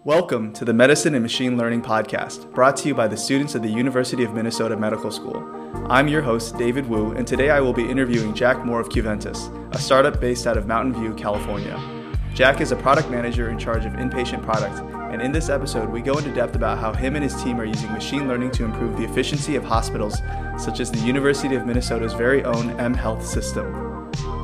Welcome to the Medicine and Machine Learning Podcast, brought to you by the students of the University of Minnesota Medical School. I'm your host, David Wu, and today I will be interviewing Jack Moore of Qventus, a startup based out of Mountain View, California. Jack is a product manager in charge of inpatient product, and in this episode, we go into depth about how him and his team are using machine learning to improve the efficiency of hospitals, such as the University of Minnesota's very own M Health system.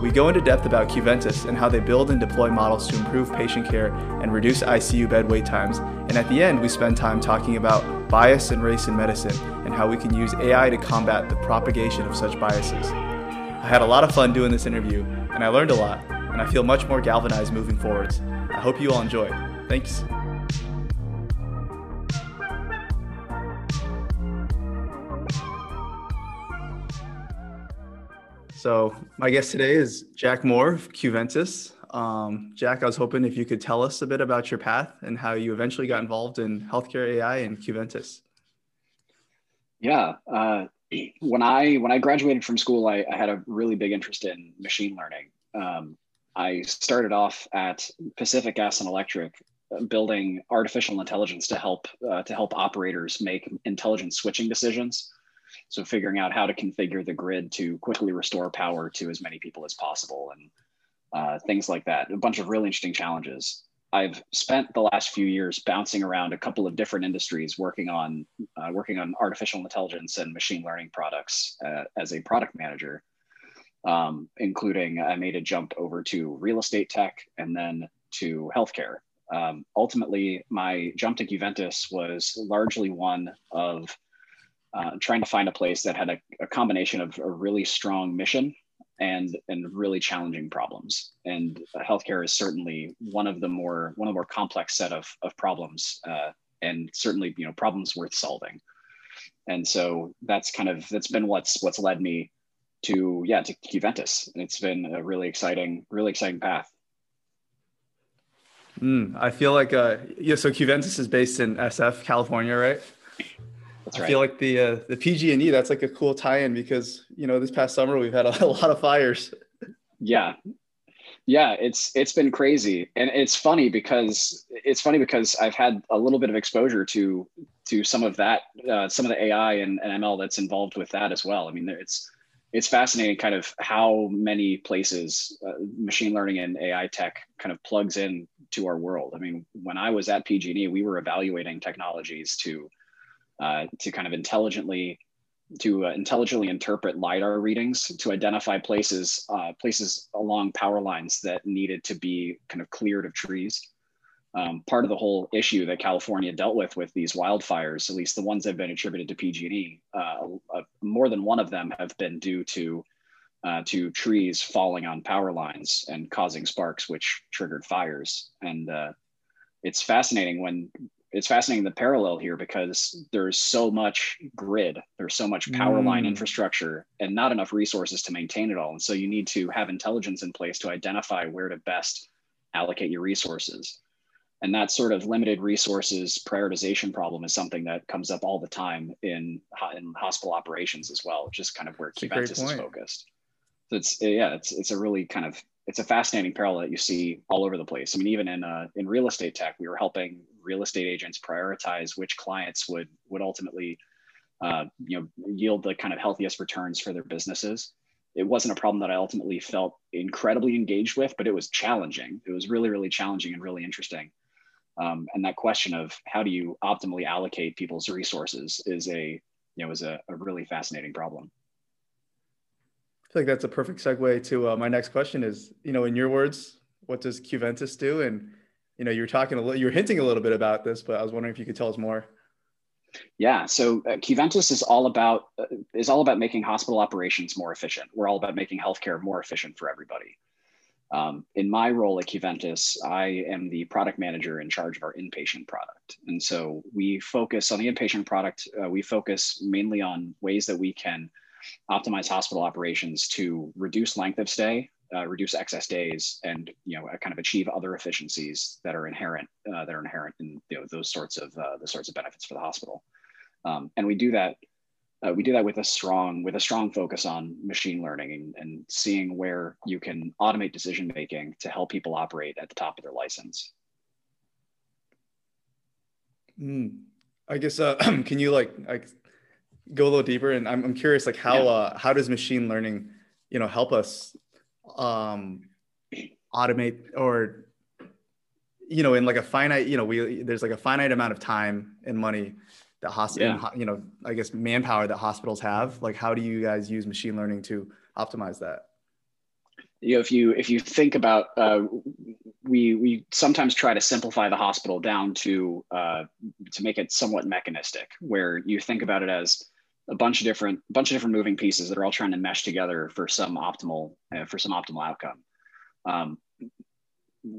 We go into depth about Qventus and how they build and deploy models to improve patient care and reduce ICU bed wait times. And at the end, we spend time talking about bias and race in medicine and how we can use AI to combat the propagation of such biases. I had a lot of fun doing this interview, and I learned a lot, and I feel much more galvanized moving forwards. I hope you all enjoy. Thanks. So my guest today is Jack Moore of Qventus. Um, Jack, I was hoping if you could tell us a bit about your path and how you eventually got involved in healthcare AI and Qventus. Yeah, uh, when I when I graduated from school, I, I, had a really big interest in machine learning. Um, I started off at Pacific Gas and Electric, uh, building artificial intelligence to help uh, to help operators make intelligent switching decisions. So figuring out how to configure the grid to quickly restore power to as many people as possible and uh, things like that. A bunch of really interesting challenges. I've spent the last few years bouncing around a couple of different industries, working on uh, working on artificial intelligence and machine learning products uh, as a product manager, um, including I made a jump over to real estate tech and then to healthcare. Um, ultimately, my jump to Qventus was largely one of uh, trying to find a place that had a, a, combination of a really strong mission and and really challenging problems. And healthcare is certainly one of the more one of the more complex set of of problems, uh, and certainly you know problems worth solving. And so that's kind of that's been what's what's led me to yeah to Qventus. And it's been a really exciting really exciting path. Mm, I feel like uh, yeah. So Qventus is based in SF, California, right? That's right. I feel like the uh, the PG&E that's like a cool tie-in because you know this past summer we've had a, a lot of fires. Yeah, yeah, it's it's been crazy, and it's funny because it's funny because I've had a little bit of exposure to to some of that, uh, some of the AI and, and ML that's involved with that as well. I mean, it's it's fascinating, kind of how many places uh, machine learning and AI tech kind of plugs in to our world. I mean, when I was at PG&E, we were evaluating technologies to uh, to kind of intelligently to uh, intelligently interpret lidar readings to identify places uh, places along power lines that needed to be kind of cleared of trees. Um, part of the whole issue that California dealt with with these wildfires, at least the ones that have been attributed to PG&E, uh, more than one of them have been due to uh, to trees falling on power lines and causing sparks, which triggered fires. And uh, it's fascinating when it's fascinating the parallel here because there's so much grid, there's so much power mm. line infrastructure, and not enough resources to maintain it all. And so you need to have intelligence in place to identify where to best allocate your resources. And that sort of limited resources prioritization problem is something that comes up all the time in, in hospital operations as well, which is kind of where Qventus is focused. So it's yeah, it's it's a really kind of it's a fascinating parallel that you see all over the place. I mean, even in uh, in real estate tech, we were helping real estate agents prioritize which clients would would ultimately uh, you know yield the kind of healthiest returns for their businesses. It wasn't a problem that I ultimately felt incredibly engaged with, but it was challenging. It was really really challenging and really interesting. Um, and that question of how do you optimally allocate people's resources is a you know is a, a really fascinating problem. I feel like that's a perfect segue to uh, my next question is, you know, in your words, what does Qventus do? And, you know, you were talking a little, you were hinting a little bit about this, but I was wondering if you could tell us more. Yeah, so uh, is all about uh, is all about making hospital operations more efficient. We're all about making healthcare more efficient for everybody. Um, in my role at Qventus, I am the product manager in charge of our inpatient product, and so we focus on the inpatient product. Uh, we focus mainly on ways that we can optimize hospital operations to reduce length of stay, uh, reduce excess days, and you know kind of achieve other efficiencies that are inherent uh, that are inherent in you know, those sorts of uh, the sorts of benefits for the hospital. Um, and we do that. Uh, we do that with a strong with a strong focus on machine learning and, and seeing where you can automate decision making to help people operate at the top of their license. Mm. I guess uh, can you like like go a little deeper? And I'm I'm curious like how yeah. uh, how does machine learning you know help us um, automate or you know in like a finite you know we there's like a finite amount of time and money that hospital yeah. you know I guess manpower that hospitals have. Like how do you guys use machine learning to optimize that? you know if you if you think about uh, we we sometimes try to simplify the hospital down to uh, to make it somewhat mechanistic where you think about it as a bunch of different bunch of different moving pieces that are all trying to mesh together for some optimal uh, for some optimal outcome um,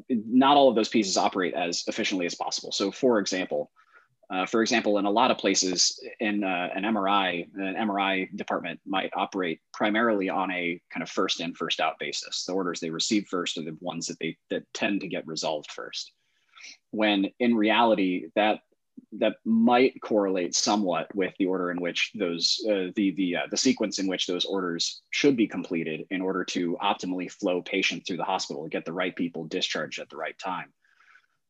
not all of those pieces operate as efficiently as possible so for example uh, for example, in a lot of places, in uh, an MRI, an MRI department might operate primarily on a kind of first in, first out basis. The orders they receive first are the ones that they that tend to get resolved first. When in reality, that that might correlate somewhat with the order in which those uh, the the uh, the sequence in which those orders should be completed in order to optimally flow patients through the hospital, to get the right people discharged at the right time.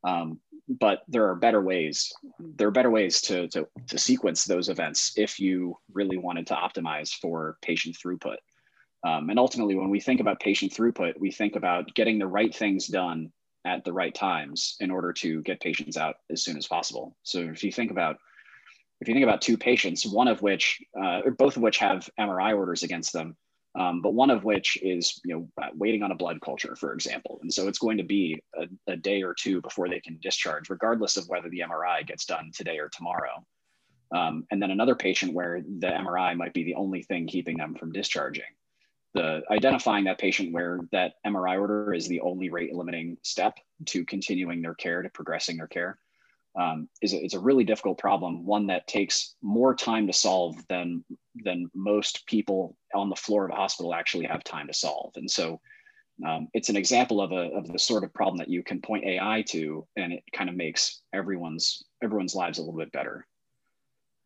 Um, but there are better ways. There are better ways to, to, to sequence those events if you really wanted to optimize for patient throughput. Um, and ultimately, when we think about patient throughput, we think about getting the right things done at the right times in order to get patients out as soon as possible. So if you think about if you think about two patients, one of which, uh, or both of which have MRI orders against them, um, but one of which is you know waiting on a blood culture, for example. And so it's going to be a, a, day or two before they can discharge, regardless of whether the MRI gets done today or tomorrow. Um, and then another patient where the MRI might be the only thing keeping them from discharging. The identifying that patient where that MRI order is the only rate limiting step to continuing their care, to progressing their care um, is a, it's a really difficult problem, one that takes more time to solve than than most people on the floor of a hospital actually have time to solve. And so um, it's an example of a of the sort of problem that you can point AI to, and it kind of makes everyone's everyone's lives a little bit better.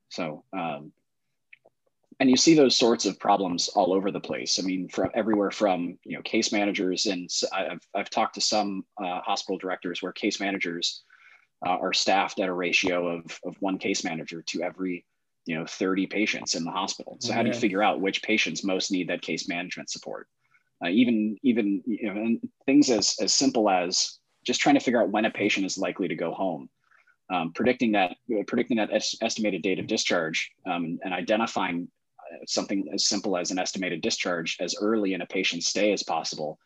So. Um, and you see those sorts of problems all over the place. I mean, from everywhere from you know case managers, and I've I've talked to some uh, hospital directors where case managers uh, are staffed at a ratio of, of one case manager to every you know 30 patients in the hospital. So how do you figure out which patients most need that case management support? Uh, even even you know things as, as simple as just trying to figure out when a patient is likely to go home. Um, predicting that predicting that es- estimated date of discharge um, and identifying something as simple as an estimated discharge as early in a patient's stay as possible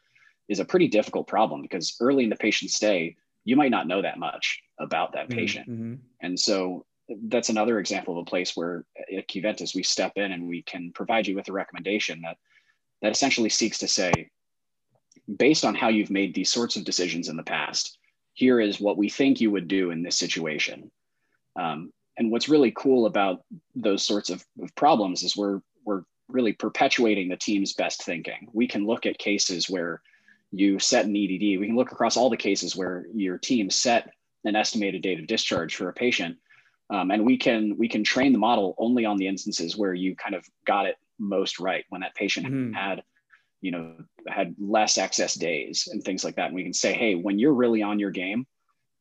is a pretty difficult problem because early in the patient's stay you might not know that much about that mm-hmm. patient. Mm-hmm. And so that's another example of a place where at Qventus we step in and we can provide you with a recommendation that that essentially seeks to say, based on how you've made these sorts of decisions in the past, here is what we think you would do in this situation. Um, and what's really cool about those sorts of, of problems is we're we're really perpetuating the team's best thinking. We can look at cases where you set an EDD. We can look across all the cases where your team set an estimated date of discharge for a patient, um, and we can we can train the model only on the instances where you kind of got it most right when that patient mm-hmm. had you know had less excess days and things like that. And we can say, hey, when you're really on your game,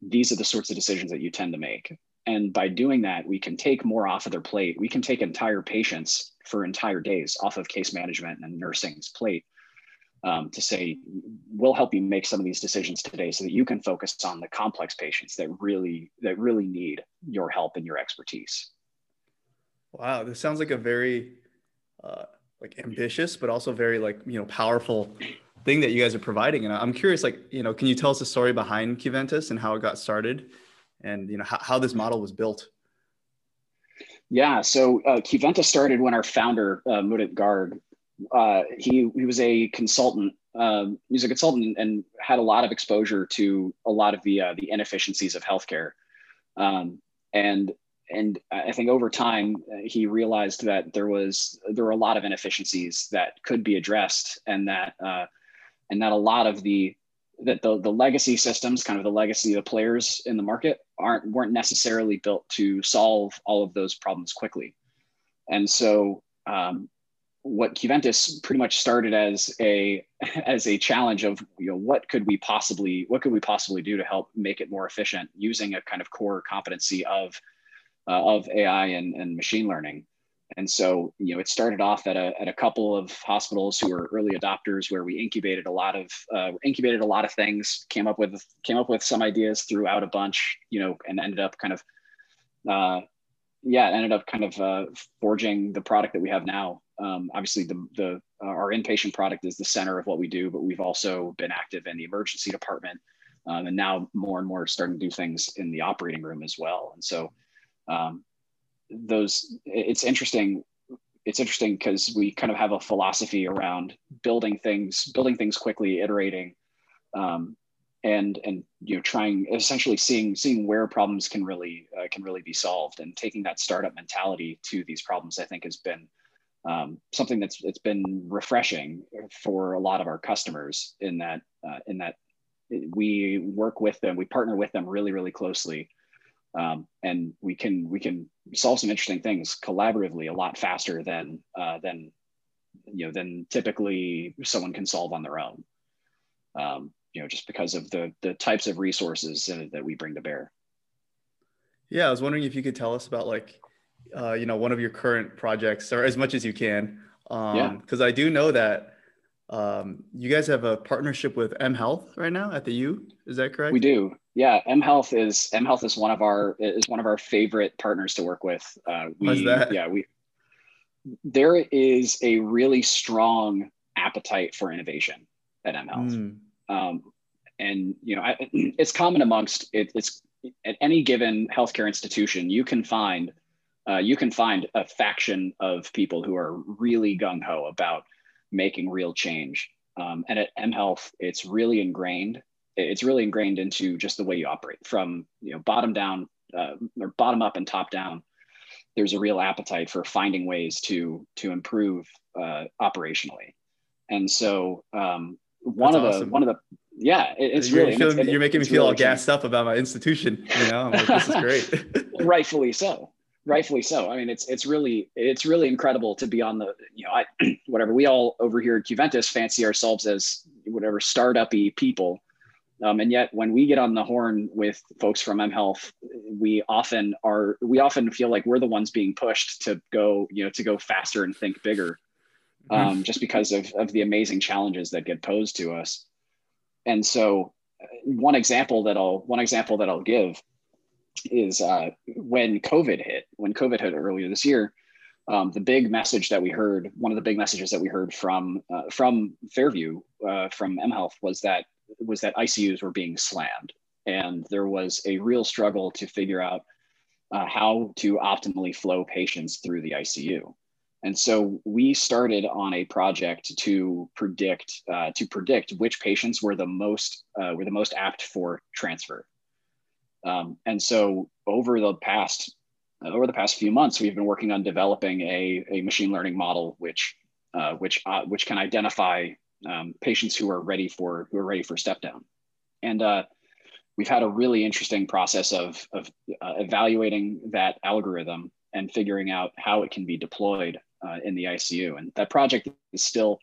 these are the sorts of decisions that you tend to make. And by doing that, we can take more off of their plate. We can take entire patients for entire days off of case management and nursing's plate um, to say we'll help you make some of these decisions today so that you can focus on the complex patients that really that really need your help and your expertise. Wow this sounds like a very uh, like ambitious but also very like you know powerful thing that you guys are providing. And i'm curious like you know can you tell us the story behind Qventus and how it got started and you know how, how this model was built yeah, so uh, Qventus started when our founder, uh, Mudit Garg, uh, he he was a consultant. Um, he was a consultant and had a lot of exposure to a lot of the uh, the inefficiencies of healthcare. Um, and and I think over time uh, he realized that there was there were a lot of inefficiencies that could be addressed, and that uh, and that a lot of the that the, the legacy systems, kind of the legacy of the players in the market, aren't weren't necessarily built to solve all of those problems quickly. And so um, what Qventus pretty much started as a as a challenge of you know what could we possibly what could we possibly do to help make it more efficient using a kind of core competency of uh, of AI and, and machine learning. And so, you know, it started off at a, at a couple of hospitals who were early adopters, where we incubated a lot of uh, incubated a lot of things, came up with came up with some ideas, threw out a bunch, you know, and ended up kind of, uh, yeah, ended up kind of uh, forging the product that we have now. Um, obviously, the the uh, our inpatient product is the center of what we do, but we've also been active in the emergency department, um, and now more and more starting to do things in the operating room as well. And so um, those it's interesting it's interesting because we kind of have a philosophy around building things building things quickly iterating um, and and you know trying essentially seeing seeing where problems can really uh, can really be solved and taking that startup mentality to these problems i think has been um, something that's it's been refreshing for a lot of our customers in that uh, in that we work with them we partner with them really really closely um, and we can we can solve some interesting things collaboratively a lot faster than uh, than you know than typically someone can solve on their own. Um, you know, just because of the the types of resources that we bring to bear. Yeah, I was wondering if you could tell us about like, uh, you know, one of your current projects, or as much as you can. Um, yeah. Because I do know that um, you guys have a partnership with M Health right now at the U. Is that correct? We do. Yeah, M Health is M Health is one of our is one of our favorite partners to work with. Uh, we, What's that? Yeah, we there is a really strong appetite for innovation at M Health, mm. um, and you know I, it's common amongst it, it's at any given healthcare institution you can find uh, you can find a faction of people who are really gung ho about making real change. Um, and at M Health, it's really ingrained. It's really ingrained into just the way you operate from you know bottom down uh, or bottom up and top down. There's a real appetite for finding ways to to improve uh, operationally, and so um, one That's of the one of the yeah, it, it's you're really feeling, you're making me feel really all gassed up about my institution. You know, like, this is great. Rightfully so rightfully so. I mean, it's it's really it's really incredible to be on the you know I whatever we all over here at Qventus fancy ourselves as whatever startupy people, um, and yet when we get on the horn with folks from M Health, we often are we often feel like we're the ones being pushed to go you know to go faster and think bigger, mm-hmm. um, just because of of the amazing challenges that get posed to us. And so, uh, one example that I'll one example that I'll give is uh, when COVID hit, when COVID hit earlier this year, um, the big message that we heard, one of the big messages that we heard from uh, from Fairview, uh, from M Health, was that was that ICUs were being slammed, and there was a real struggle to figure out uh, how to optimally flow patients through the ICU. And so we started on a project to predict uh, to predict which patients were the most uh, were the most apt for transfer um, and so over the past over the past few months, we've been working on developing a, a machine learning model which uh, which uh, which can identify um, patients who are ready for who are ready for step down. And uh, we've had a really interesting process of of uh, evaluating that algorithm and figuring out how it can be deployed uh, in the ICU. And that project is still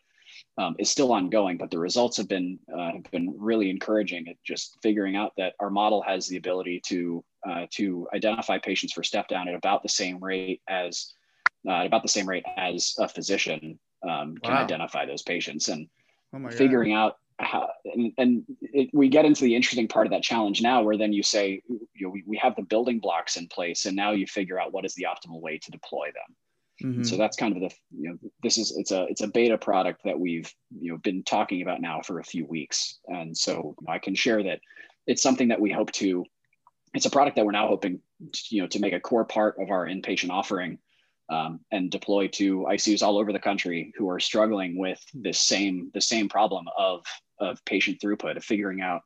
um, is still ongoing, but the results have been uh, have been really encouraging at just figuring out that our model has the ability to uh, to identify patients for step down at about the same rate as uh, at about the same rate as a physician um, can wow. identify those patients and oh figuring out how and, and it, we get into the interesting part of that challenge now where then you say you know we, we have the building blocks in place and now you figure out what is the optimal way to deploy them Mm-hmm. So that's kind of the you know this is it's a it's a beta product that we've you know been talking about now for a few weeks, and so I can share that it's something that we hope to. It's a product that we're now hoping to, you know to make a core part of our inpatient offering um, and deploy to ICUs all over the country who are struggling with this same the same problem of of patient throughput of figuring out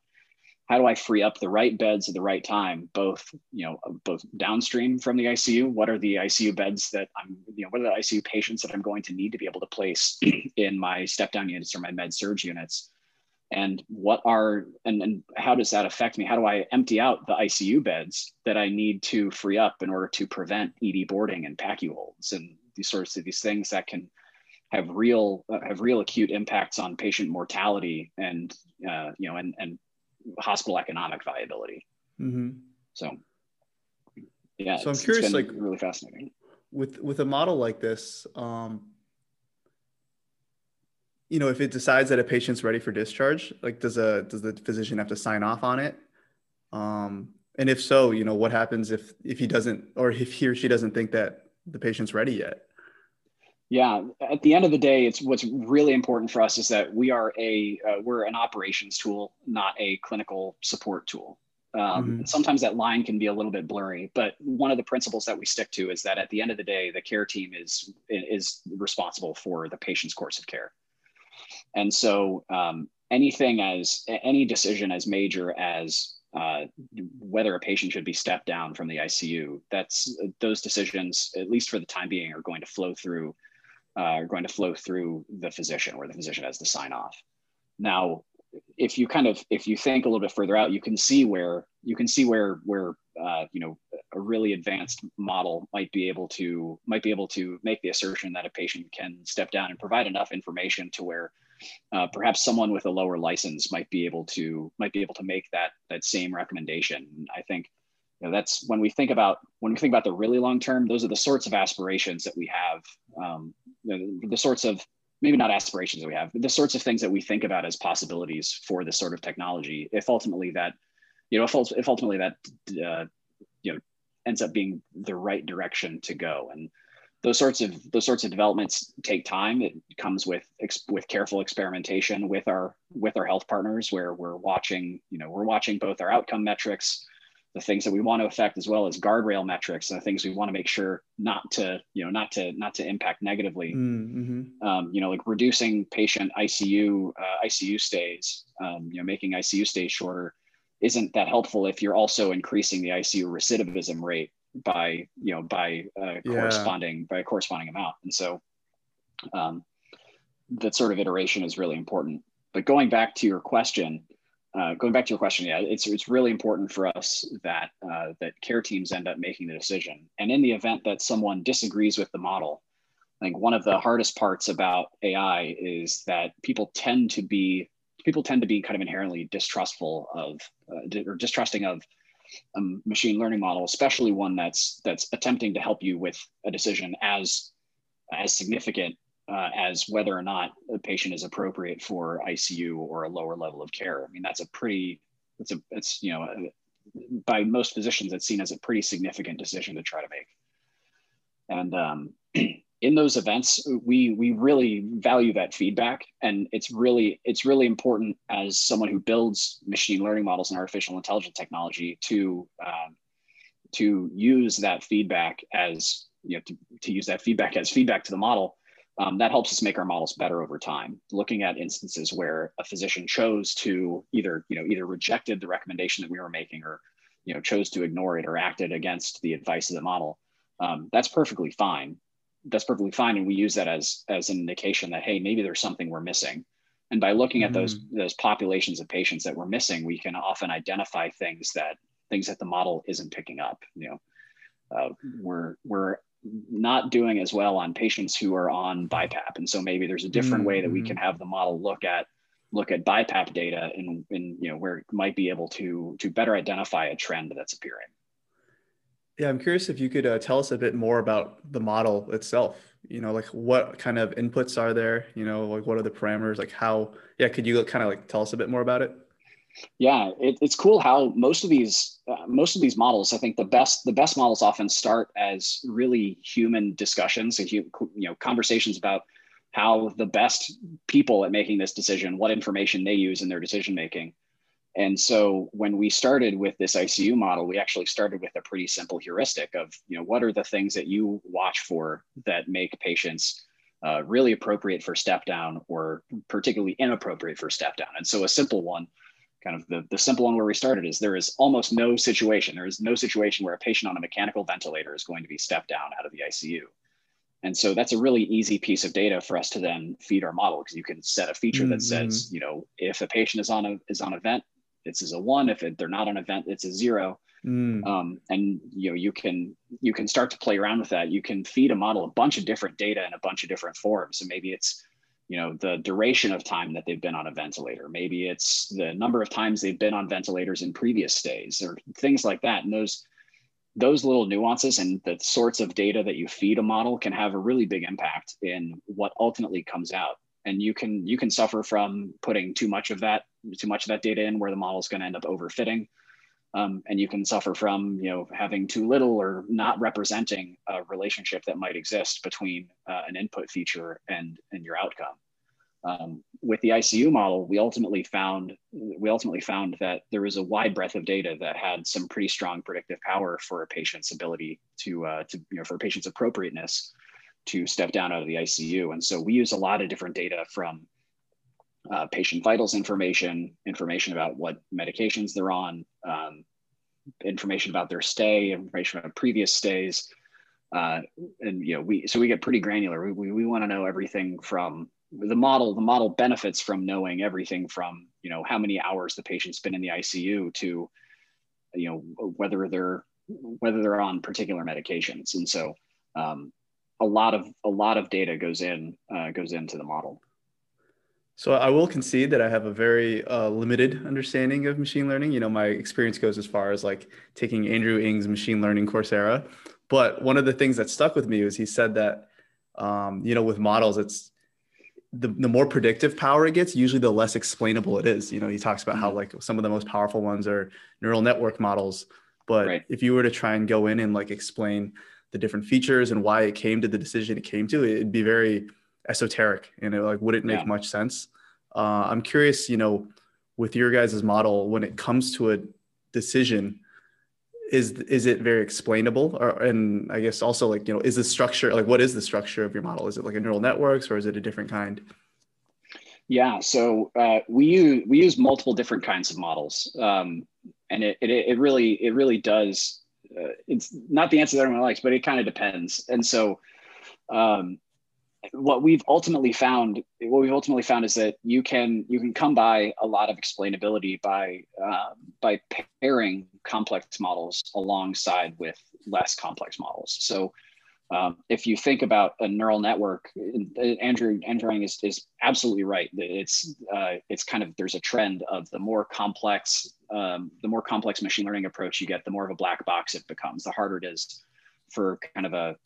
how do I free up the right beds at the right time, both you know both downstream from the ICU. What are the ICU beds that I'm you know what are the ICU patients that I'm going to need to be able to place in my step down units or my med surg units, and what are and, and how does that affect me? How do I empty out the ICU beds that I need to free up in order to prevent ED boarding and PACU holds and these sorts of these things that can have real uh, have real acute impacts on patient mortality and uh, you know and and hospital economic viability. Mm-hmm. So yeah, so I'm curious, like really fascinating with with a model like this. Um, you know, if it decides that a patient's ready for discharge, like does a does the physician have to sign off on it? Um, and if so, you know, what happens if if he doesn't or if he or she doesn't think that the patient's ready yet? Yeah, at the end of the day, it's what's really important for us is that we are a uh, we're an operations tool, not a clinical support tool. Um, mm-hmm. Sometimes that line can be a little bit blurry, but one of the principles that we stick to is that at the end of the day, the care team is is responsible for the patient's course of care. And so, um, anything as any decision as major as uh, whether a patient should be stepped down from the ICU, that's those decisions, at least for the time being, are going to flow through uh, are going to flow through the physician where the physician has to sign off. Now, if you kind of if you think a little bit further out, you can see where you can see where where uh, you know a really advanced model might be able to might be able to make the assertion that a patient can step down and provide enough information to where uh, perhaps someone with a lower license might be able to might be able to make that that same recommendation. I think you know, that's when we think about when we think about the really long term those are the sorts of aspirations that we have um, you know, the sorts of maybe not aspirations that we have but the sorts of things that we think about as possibilities for this sort of technology if ultimately that you know if, if ultimately that uh, you know ends up being the right direction to go. And those sorts of those sorts of developments take time. It comes with with careful experimentation with our with our health partners where we're watching you know we're watching both our outcome metrics the things that we want to affect as well as guardrail metrics and the things we want to make sure not to you know not to not to impact negatively mm-hmm. um, you know like reducing patient icu uh, icu stays um, you know making icu stays shorter isn't that helpful if you're also increasing the icu recidivism rate by you know by a yeah. corresponding by a corresponding amount and so um, that sort of iteration is really important but going back to your question uh, going back to your question, yeah, it's it's really important for us that uh, that care teams end up making the decision. And in the event that someone disagrees with the model, I think one of the hardest parts about AI is that people tend to be people tend to be kind of inherently distrustful of uh, or distrusting of a machine learning model, especially one that's that's attempting to help you with a decision as as significant uh, as whether or not a patient is appropriate for ICU or a lower level of care. I mean, that's a pretty, it's a, it's, you know, by most physicians, it's seen as a pretty significant decision to try to make. And um, in those events, we, we really value that feedback. And it's really, it's really important as someone who builds machine learning models and artificial intelligence technology to, um, to use that feedback as, you know, to, to use that feedback as feedback to the model um, that helps us make our models better over time. Looking at instances where a physician chose to either, you know, either rejected the recommendation that we were making or, you know, chose to ignore it or acted against the advice of the model, um, that's perfectly fine. That's perfectly fine. And we use that as, as an indication that, hey, maybe there's something we're missing. And by looking at mm-hmm. those, those populations of patients that we're missing, we can often identify things that things that the model isn't picking up. You know, uh, we're we're not doing as well on patients who are on BiPAP. And so maybe there's a different mm-hmm. way that we can mm-hmm. have the model look at look at BiPAP data and, and you know where it might be able to to better identify a trend that's appearing. Yeah, I'm curious if you could uh, tell us a bit more about the model itself. You know, like what kind of inputs are there? You know, like what are the parameters? Like how? Yeah, could you kind of like tell us a bit more about it? Yeah it, it's cool how most of these uh, most of these models i think the best the best models often start as really human discussions and you know conversations about how the best people at making this decision what information they use in their decision making. And so when we started with this icu model we actually started with a pretty simple heuristic of you know what are the things that you watch for that make patients uh, really appropriate for step down or particularly inappropriate for step down? And so a simple one kind of the, the simple one where we started is there is almost no situation, there is no situation where a patient on a mechanical ventilator is going to be stepped down out of the ICU. And so that's a really easy piece of data for us to then feed our model because you can set a feature mm-hmm. that says, you know, if a patient is on a is on a vent, this is a one. If it, they're not on a vent, it's a zero. Mm. Um, and you know you can you can start to play around with that. You can feed a model a bunch of different data in a bunch of different forms. And maybe it's you know the duration of time that they've been on a ventilator. Maybe it's the number of times they've been on ventilators in previous stays or things like that. And those those little nuances and the sorts of data that you feed a model can have a really big impact in what ultimately comes out and you can you can suffer from putting too much of that too much of that data in where the model is going to end up overfitting um, and you can suffer from you know having too little or not representing a relationship that might exist between uh, an input feature and and your outcome um, with the ICU model, we ultimately found we ultimately found that there was a wide breadth of data that had some pretty strong predictive power for a patient's ability to uh, to you know for a patient's appropriateness to step down out of the ICU. And so we use a lot of different data from uh, patient vitals information, information about what medications they're on, um, information about their stay, information about previous stays. Uh, and you know, we so we get pretty granular. We, we, we want to know everything from the model the model benefits from knowing everything from you know how many hours the patient's been in the icu to you know whether they're whether they're on particular medications and so um, a lot of a lot of data goes in uh, goes into the model so i will concede that i have a very uh, limited understanding of machine learning you know my experience goes as far as like taking andrew ng's machine learning coursera but one of the things that stuck with me was he said that um, you know with models it's the, the more predictive power it gets, usually the less explainable it is. You know, he talks about how mm-hmm. like some of the most powerful ones are neural network models. But right. if you were to try and go in and like explain the different features and why it came to the decision it came to, it'd be very esoteric and it like wouldn't make yeah. much sense. Uh, I'm curious, you know, with your guys' model, when it comes to a decision, is is it very explainable? Or and i guess also like you know is the structure like what is the structure of your model? Is it like a neural networks or is it a different kind? Yeah so uh, we use we use multiple different kinds of models. Um, and it, it, it really it really does uh, it's not the answer that everyone likes but it kind of depends. And so um, what we've ultimately found what we've ultimately found is that you can you can come by a lot of explainability by uh, by pairing complex models alongside with less complex models. So um, if you think about a neural network andrew andrew is, is absolutely right it's uh, it's kind of there's a trend of the more complex um, the more complex machine learning approach you get the more of a black box it becomes the harder it is for kind of a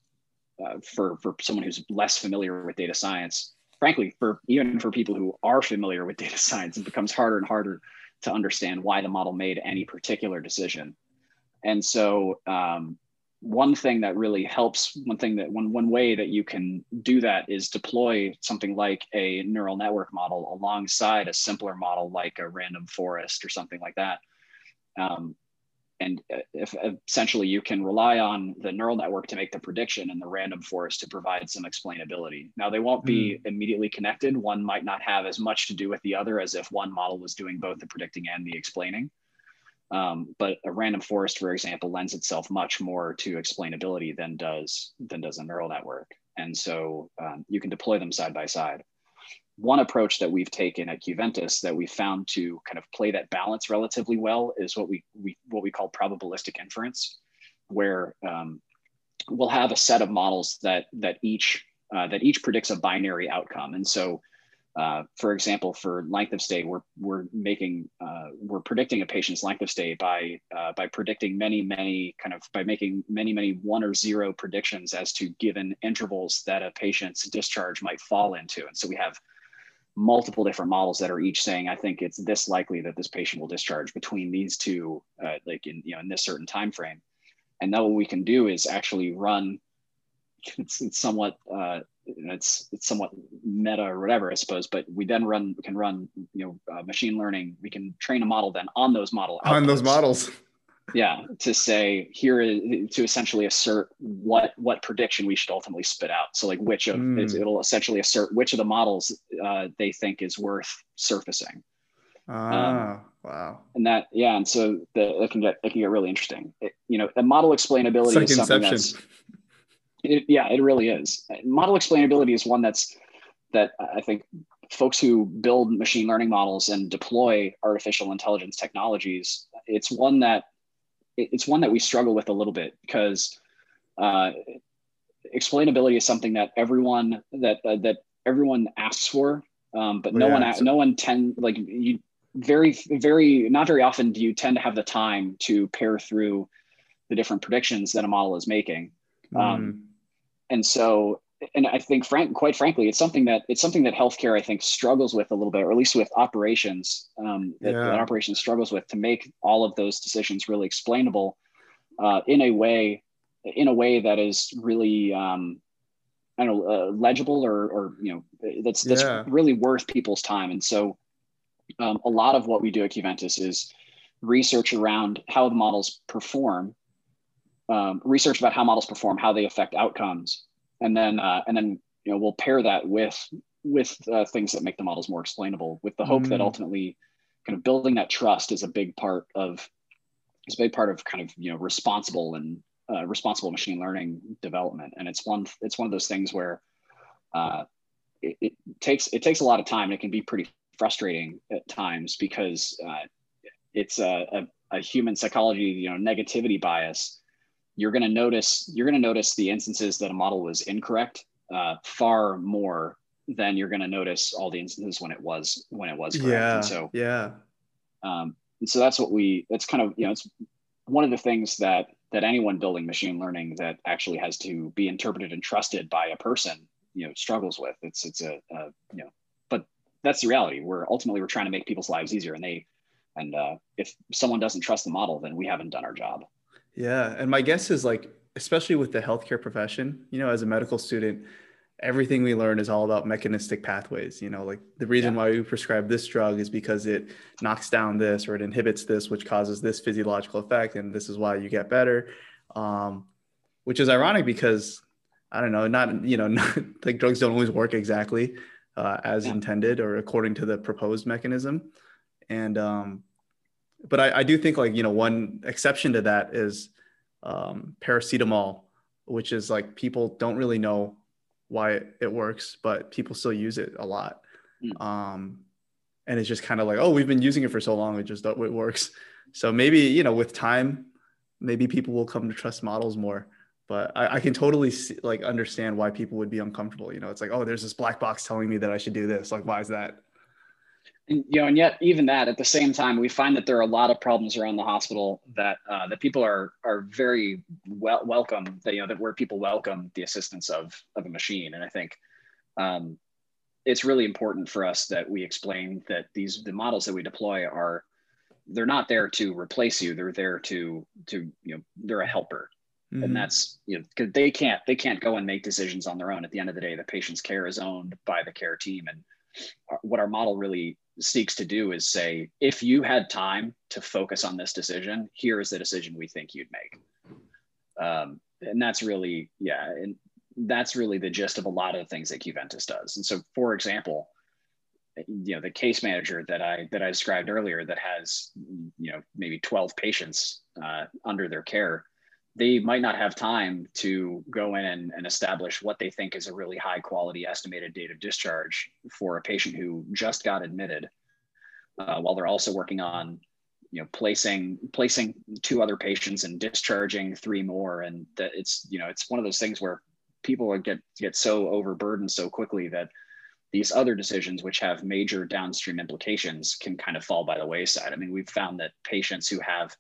uh, for for someone who's less familiar with data science frankly for even for people who are familiar with data science it becomes harder and harder to understand why the model made any particular decision. And so um, one thing that really helps one thing that one one way that you can do that is deploy something like a neural network model alongside a simpler model like a random forest or something like that. Um, and uh, if essentially you can rely on the neural network to make the prediction and the random forest to provide some explainability. Now they won't be mm. immediately connected. One might not have as much to do with the other as if one model was doing both the predicting and the explaining. Um, but a random forest, for example, lends itself much more to explainability than does than does a neural network. And so um, you can deploy them side by side one approach that we've taken at Qventus that we found to kind of play that balance relatively well is what we, we what we call probabilistic inference, where um, we'll have a set of models that that each uh, that each predicts a binary outcome. And so, uh, for example, for length of stay, we're we're making uh, we're predicting a patient's length of stay by uh, by predicting many many kind of by making many many one or zero predictions as to given intervals that a patient's discharge might fall into. And so we have multiple different models that are each saying, I think it's this likely that this patient will discharge between these two, uh, like in you know in this certain time frame. And now what we can do is actually run. It's, it's somewhat uh, it's it's somewhat meta or whatever I suppose, but we then run we can run you know uh, machine learning. We can train a model then on those model on those models yeah to say here is to essentially assert what what prediction we should ultimately spit out. So like which of mm. it'll essentially assert which of the models uh, they think is worth surfacing. Ah um, wow. and that yeah and so the, it can get it can get really interesting. It, you know the model explainability like is something inception. that's it, yeah it really is. Model explainability is one that's that i think folks who build machine learning models and deploy artificial intelligence technologies it's one that it's one that we struggle with a little bit because uh, explainability is something that everyone that uh, that everyone asks for, um, but no yeah, one no one tend like you very very not very often do you tend to have the time to pair through the different predictions that a model is making. Mm. Um, and so and I think, frank, quite frankly, it's something that it's something that healthcare I think struggles with a little bit, or at least with operations um, that, yeah. that operations struggles with to make all of those decisions really explainable uh, in a way in a way that is really um, I don't know uh, legible or or you know that's that's yeah. really worth people's time. And so um, a lot of what we do at Qventus is research around how the models perform, um, research about how models perform, how they affect outcomes and then uh, and then you know we'll pair that with with uh, things that make the models more explainable with the hope mm. that ultimately kind of building that trust is a big part of is a big part of kind of you know responsible and uh, responsible machine learning development and it's one it's one of those things where uh, it, it, takes it takes a lot of time and it can be pretty frustrating at times because uh, it's a, a, a human psychology you know negativity bias you're going to notice you're going to notice the instances that a model was incorrect uh, far more than you're going to notice all the instances when it was when it was correct. Yeah. And so yeah. Um, and so that's what we. That's kind of you know it's one of the things that that anyone building machine learning that actually has to be interpreted and trusted by a person you know struggles with. It's it's a, a you know, but that's the reality. We're ultimately we're trying to make people's lives easier, and they and uh, if someone doesn't trust the model, then we haven't done our job. Yeah. And my guess is like, especially with the healthcare profession, you know, as a medical student, everything we learn is all about mechanistic pathways. You know, like the reason yeah. why we prescribe this drug is because it knocks down this or it inhibits this, which causes this physiological effect. And this is why you get better. Um, which is ironic because I don't know, not, you know, not, like drugs don't always work exactly uh, as yeah. intended or according to the proposed mechanism. And, um, but I, I do think like you know one exception to that is um, paracetamol, which is like people don't really know why it, works, but people still use it a lot. Mm. Um, and it's just kind of like, oh, we've been using it for so long, it just it works. So maybe you know with time, maybe people will come to trust models more. But I, I can totally see, like understand why people would be uncomfortable. You know, it's like, oh, there's this black box telling me that I should do this. Like, why is that? And, you know, and yet even that at the same time, we find that there are a lot of problems around the hospital that uh, that people are are very well welcome. That you know that where people welcome the assistance of of a machine, and I think um, it's really important for us that we explain that these the models that we deploy are they're not there to replace you. They're there to to you know they're a helper. Mm-hmm. and that's you know because they can't they can't go and make decisions on their own at the end of the day the patient's care is owned by the care team and what our model really seeks to do is say, if you had time to focus on this decision, here is the decision we think you'd make. Um, and that's really, yeah, and that's really the gist of a lot of the things that Qventus does. And so, for example, you know, the case manager that I that I described earlier that has, you know, maybe 12 patients uh, under their care, they might not have time to go in and, and, establish what they think is a really high quality estimated date of discharge for a patient who just got admitted uh, while they're also working on you know placing placing two other patients and discharging three more. And that it's you know it's one of those things where people get get so overburdened so quickly that these other decisions which have major downstream implications can kind of fall by the wayside. I mean we've found that patients who have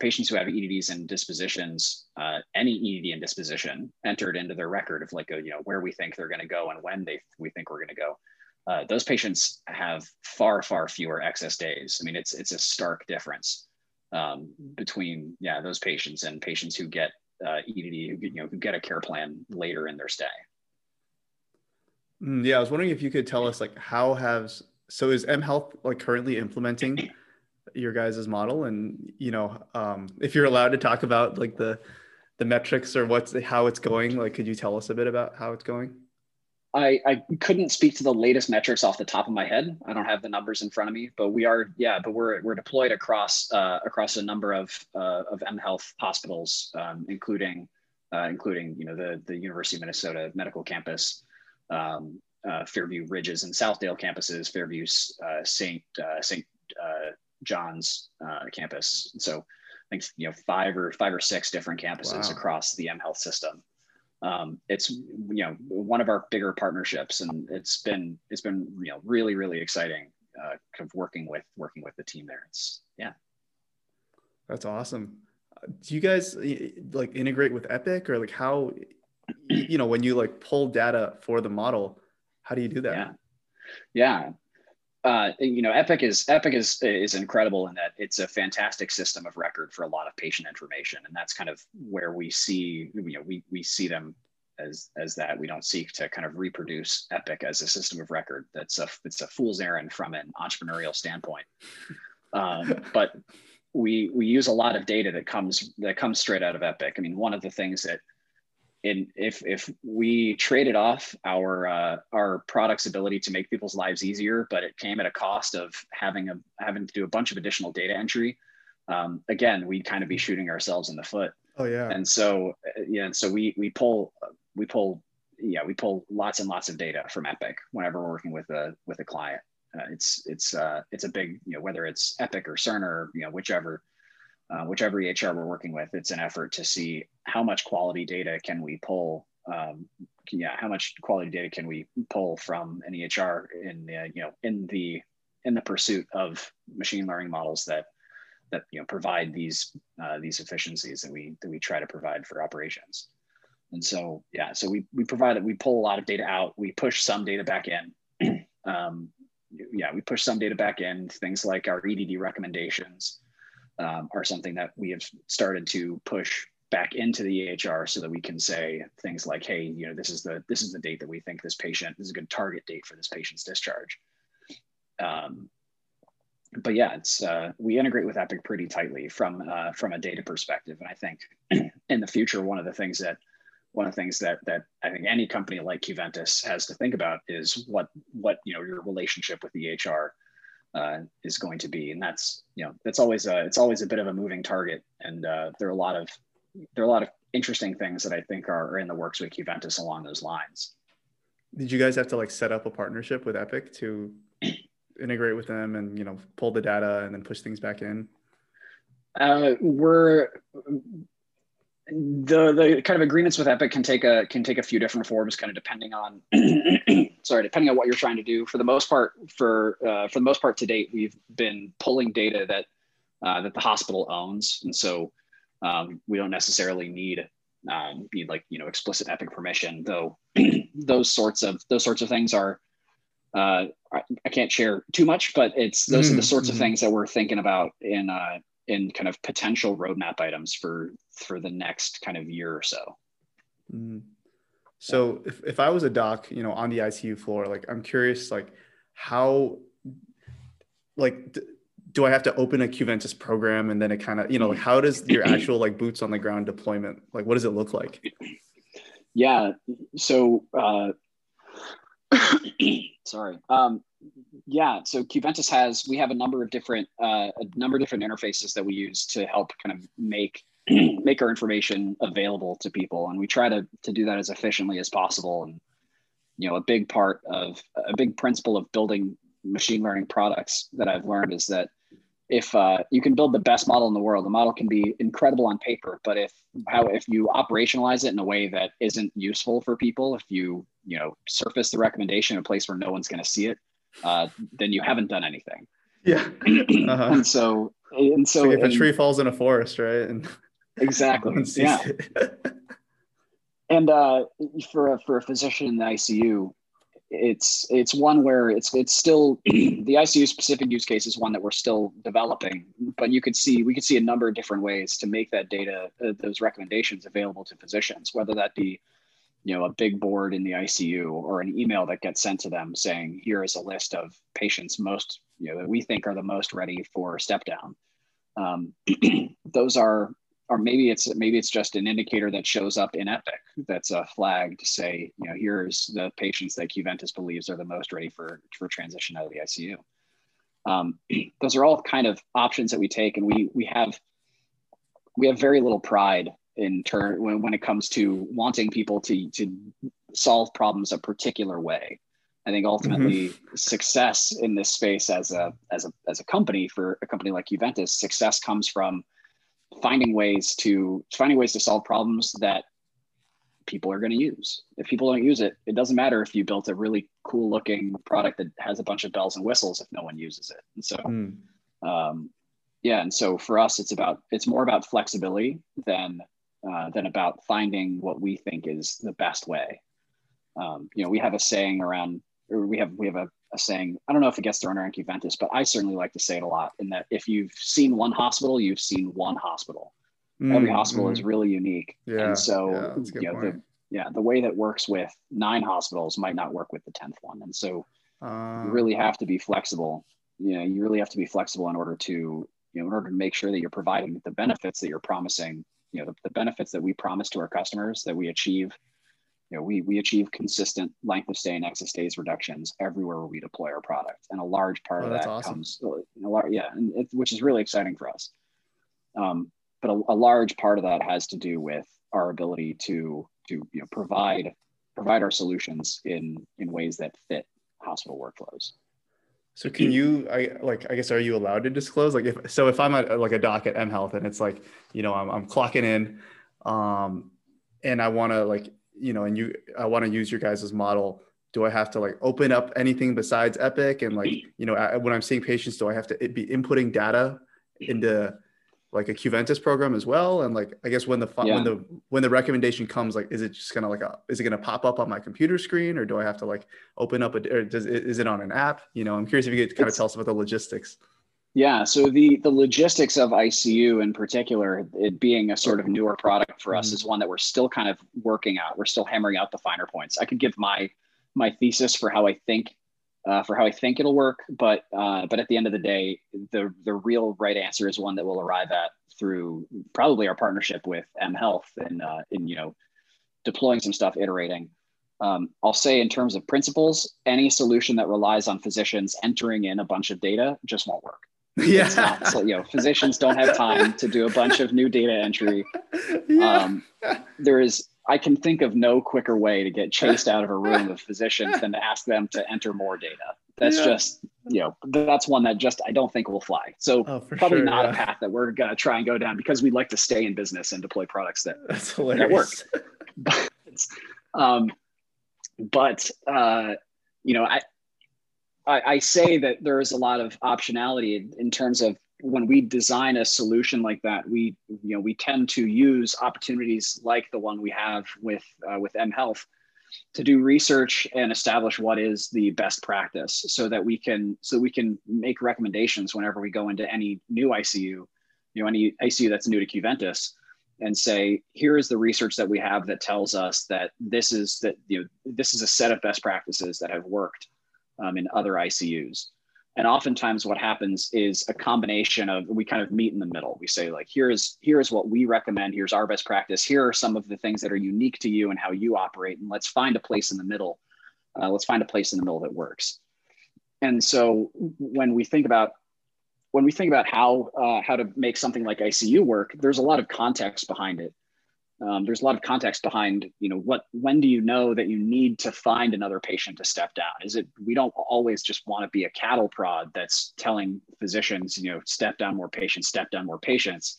patients who have EDDs and dispositions, uh, any EDD and disposition entered into their record of like a, you know where we think they're going to go and when they we think we're going to go. Uh, those patients have far far fewer excess days. I mean, it's it's a stark difference um, between yeah those patients and patients who get uh, EDD who get, you know who get a care plan later in their stay. Mm, yeah, I was wondering if you could tell us like how has so is M Health like currently implementing your guys' model and you know um, if you're allowed to talk about like the the metrics or what's how it's going like could you tell us a bit about how it's going I, I couldn't speak to the latest metrics off the top of my head. I don't have the numbers in front of me, but we are, yeah, but we're, we're deployed across uh, across a number of uh, of M Health hospitals, um, including uh, including you know the the University of Minnesota Medical Campus, um, uh, Fairview Ridges and Southdale campuses, Fairview uh, Saint uh, Saint John's uh, campus. And so I think you know five or five or six different campuses wow. across the M Health system. Um, it's you know one of our bigger partnerships, and it's been it's been you know really really exciting uh, kind of working with working with the team there. It's yeah, that's awesome. Do you guys like integrate with Epic or like how you know when you like pull data for the model? How do you do that? Yeah, yeah uh, you know, Epic is Epic is is incredible in that it's a fantastic system of record for a lot of patient information, and that's kind of where we see you know we we see them as as that. We don't seek to kind of reproduce Epic as a system of record. That's a it's a fool's errand from an entrepreneurial standpoint. Um, but we we use a lot of data that comes that comes straight out of Epic. I mean, one of the things that in if if we traded off our uh, our product's ability to make people's lives easier, but it came at a cost of having a having to do a bunch of additional data entry, um, again we'd kind of be shooting ourselves in the foot. Oh yeah. And so uh, yeah, and so we we pull we pull yeah we pull lots and lots of data from Epic whenever we're working with a with a client. Uh, it's it's uh, it's a big you know whether it's Epic or Cerner you know whichever uh, whichever EHR we're working with, it's an effort to see how much quality data can we pull. Um, yeah, how much quality data can we pull from an EHR in the, you know in the in the pursuit of machine learning models that that you know provide these uh, these efficiencies that we that we try to provide for operations. And so yeah, so we we provide it. We pull a lot of data out. We push some data back in. um, yeah, we push some data back in. Things like our EDD recommendations um, are something that we have started to push back into the EHR so that we can say things like, hey, you know, this is the this is the date that we think this patient this is a good target date for this patient's discharge. Um, but yeah, it's uh, we integrate with Epic pretty tightly from uh, from a data perspective, and I think in the future, one of the things that one of the things that that I think any company like Qventus has to think about is what what you know your relationship with the EHR uh, is going to be, and that's you know that's always a it's always a bit of a moving target, and uh, there are a lot of there are a lot of interesting things that I think are, are in the works with Qventus along those lines. Did you guys have to like set up a partnership with Epic to integrate with them and you know pull the data and then push things back in? Uh, we're the the kind of agreements with Epic can take a can take a few different forms, kind of depending on sorry, depending on what you're trying to do. For the most part, for uh, for the most part to date, we've been pulling data that uh, that the hospital owns, and so um, we don't necessarily need um, need like you know explicit Epic permission. Though those sorts of those sorts of things are uh, I, I, can't share too much, but it's those mm-hmm. are the mm-hmm, sorts of mm-hmm. things that we're thinking about in uh, in kind of potential roadmap items for for the next kind of year or so. Mm. So if, if I was a doc, you know, on the ICU floor, like I'm curious, like how, like, d- do I have to open a Qventus program and then it kind of, you know, like how does your actual like boots on the ground deployment, like what does it look like? Yeah. So, uh, sorry. Um, yeah, so Qventus has we have a number of different uh, a number of different interfaces that we use to help kind of make make our information available to people, and we try to to do that as efficiently as possible. And you know, a big part of a big principle of building machine learning products that I've learned is that if uh, you can build the best model in the world, the model can be incredible on paper, but if how if you operationalize it in a way that isn't useful for people, if you you know surface the recommendation in a place where no one's going to see it, uh, then you haven't done anything. Yeah. Uh-huh. and so, and so, like if and, a tree falls in a forest, right? And exactly. yeah. and uh, for a, for a physician in the ICU, it's it's one where it's it's still the ICU specific use case is one that we're still developing, but you could see we could see a number of different ways to make that data uh, those recommendations available to physicians, whether that be you know a big board in the ICU or an email that gets sent to them saying here is a list of patients most you know that we think are the most ready for step down. Um, those are or maybe it's maybe it's just an indicator that shows up in Epic that's a flag to say you know here's the patients that Qventus believes are the most ready for for transition out of the ICU. Um, those are all kind of options that we take, and we we have we have very little pride in turn when, when it comes to wanting people to to solve problems a particular way i think ultimately mm-hmm. success in this space as a as a as a company for a company like Qventus, success comes from finding ways to finding ways to solve problems that people are going to use. If people don't use it, it doesn't matter if you built a really cool looking product that has a bunch of bells and whistles if no one uses it. And so, mm. um, yeah, and so for us, it's about it's more about flexibility than uh, than about finding what we think is the best way. Um, you know, we have a saying around, or we have we have a, a saying. I don't know if it gets thrown around Qventus, but I certainly like to say it a lot. In that, if you've seen one hospital, you've seen one hospital mm, every hospital mm. is really unique yeah, and so yeah, you know, the, yeah the way that works with nine hospitals might not work with the 10th one and so uh, you really have to be flexible you know you really have to be flexible in order to you know in order to make sure that you're providing the benefits that you're promising you know the, the benefits that we promise to our customers that we achieve you know, we, we achieve consistent length of stay and excess days reductions everywhere where we deploy our product. And a large part oh, of that awesome. comes, you know, yeah, and it, which is really exciting for us. Um, but a, a, large part of that has to do with our ability to to you know provide provide our solutions in in ways that fit hospital workflows so can you i like i guess are you allowed to disclose like if so if i'm at like a doc at m health and it's like you know i'm, I'm clocking in um and i want to like you know and you i want to use your guys' model do i have to like open up anything besides epic and like you know when i'm seeing patients do i have to be inputting data into like a Qventus program as well? And like, I guess when the yeah. when the when the recommendation comes, like, is it just kind of like a is it going to pop up on my computer screen, or do I have to like open up a or does is it on an app? You know, I'm curious if you could kind it's, of tell us about the logistics. Yeah, so the the logistics of ICU in particular, it being a sort of newer product for us, mm-hmm. is one that we're still kind of working out. We're still hammering out the finer points. I could give my my thesis for how I think uh, for how I think it'll work. But uh, but at the end of the day, the the real right answer is one that we'll arrive at through probably our partnership with M Health and uh, in you know deploying some stuff, iterating. Um, I'll say in terms of principles, any solution that relies on physicians entering in a bunch of data just won't work. Yeah. Not, so, you know, physicians don't have time to do a bunch of new data entry. Yeah. Um, there is I can think of no quicker way to get chased out of a room of physicians than to ask them to enter more data. That's yeah. just, you know, that's one that just I don't think will fly. So oh, probably sure, not yeah. a path that we're gonna try and go down because we'd like to stay in business and deploy products that, that work. but, um, but uh, you know, I, I I say that there is a lot of optionality in terms of when we design a solution like that, we you know we tend to use opportunities like the one we have with uh, with M Health to do research and establish what is the best practice, so that we can so we can make recommendations whenever we go into any new ICU, you know any ICU that's new to Qventus, and say here is the research that we have that tells us that this is that you know this is a set of best practices that have worked um, in other ICUs and oftentimes what happens is a combination of we kind of meet in the middle. We say like here's here's what we recommend. Here's our best practice. Here are some of the things that are unique to you and how you operate. And let's find a place in the middle uh, let's find a place in the middle that works. And so when we think about when we think about how uh, how to make something like icu work there's a lot of context behind it um, there's a lot of context behind you know what when do you know that you need to find another patient to step down? Is it we don't always just want to be a cattle prod that's telling physicians you know step down more patients step down more patients.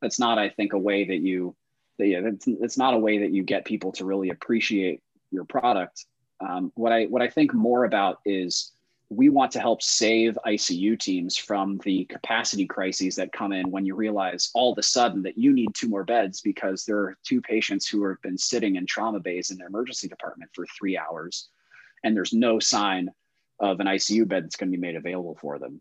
That's not i think a way that you that, yeah, that's, not a way that you get people to really appreciate your product. Um, what i what i think more about is we want to help save ICU teams from the capacity crises that come in when you realize all of a sudden that you need two more beds because there are two patients who have been sitting in trauma bays in their emergency department for three hours and there's no sign of an ICU bed that's going to be made available for them.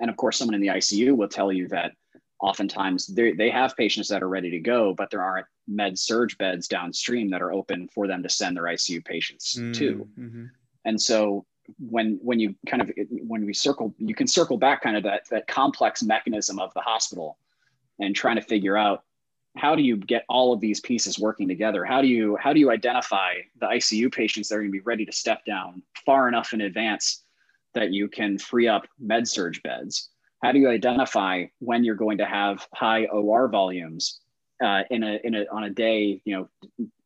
And of course, someone in the ICU will tell you that oftentimes they have patients that are ready to go, but there aren't med surg beds downstream that are open for them to send their ICU patients mm, to. Mm-hmm. And so when when you kind of when we circle you can circle back kind of that that complex mechanism of the hospital and trying to figure out how do you get all of these pieces working together? How do you how do you identify the icu patients that are going to be ready to step down far enough in advance that you can free up med surg beds? How do you identify when you're going to have high or volumes uh, in a in a on a day you know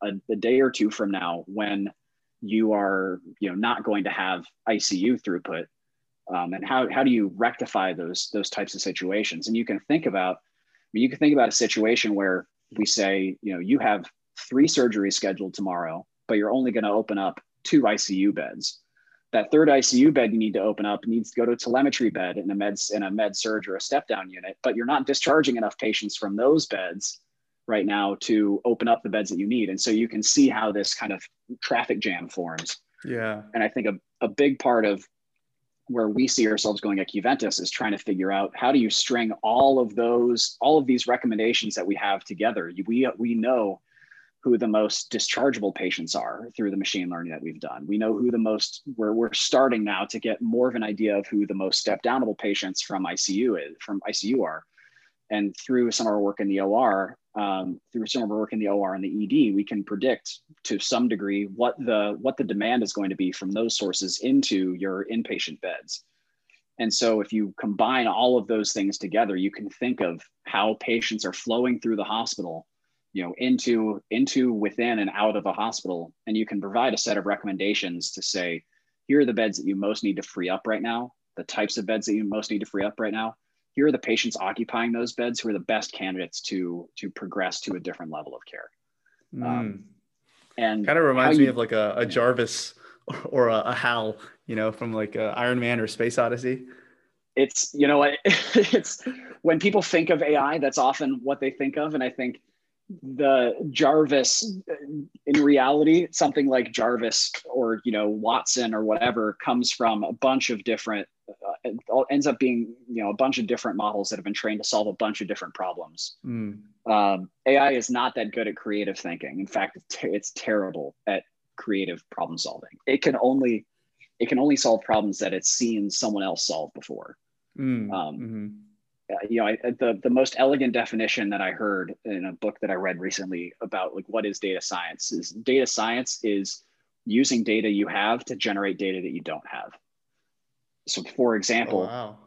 a, a day or two from now when you are you know not going to have ICU throughput, um, and how how do you rectify those those types of situations? And you can think about I mean, you can think about a situation where we say, you know, you have three surgeries scheduled tomorrow, but you're only going to open up two ICU beds. That third ICU bed you need to open up needs to go to a telemetry bed in a med in a med surg or a step down unit, but you're not discharging enough patients from those beds right now to open up the beds that you need. And so you can see how this kind of traffic jam forms. Yeah. And I think a, a big part of where we see ourselves going at Qventus is trying to figure out how do you string all of those, all of these recommendations that we have together. We, we know who the most dischargeable patients are through the machine learning that we've done. We know who the most, where we're starting now to get more of an idea of who the most step downable patients from ICU is, from ICU are. And through some of our work in the OR, um, through some of our work in the OR and the ED, we can predict to some degree what the what the demand is going to be from those sources into your inpatient beds. And so if you combine all of those things together, you can think of how patients are flowing through the hospital, you know, into into within and out of a hospital, and you can provide a set of recommendations to say, here are the beds that you most need to free up right now, the types of beds that you most need to free up right now, here are the patients occupying those beds who are the best candidates to to progress to a different level of care. Mm. Um, and kind of reminds you, me of like a, a Jarvis or a, a, Hal, you know, from like Iron Man or Space Odyssey. It's you know it's when people think of AI, that's often what they think of, and I think the Jarvis in reality, something like Jarvis or you know Watson or whatever comes from a bunch of different uh, ends up being you know a bunch of different models that have been trained to solve a bunch of different problems. Mm. Um, AI is not that good at creative thinking. In fact, it's, ter- it's terrible at creative problem solving. It can only it can only solve problems that it's seen someone else solve before. Mm. Um, mm-hmm. Uh, you know, I, uh, the the most elegant definition that I heard in a book that I read recently about like what is data science is data science is using data you have to generate data that you don't have. So, for example, oh, wow.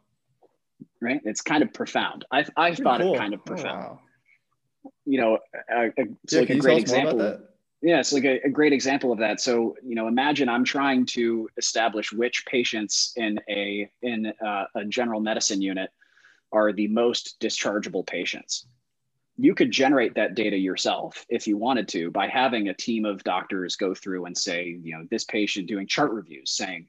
right, it's kind of profound. I've, I've thought cool. it kind of profound. Oh, wow. You know, a, a, so yeah, like a great example. Yeah, it's like a, a, great example of that. So, you know, imagine I'm trying to establish which patients in a in a, a general medicine unit are the most dischargeable patients. You could generate that data yourself if you wanted to by having a team of doctors go through and say, you know, this patient doing chart reviews saying,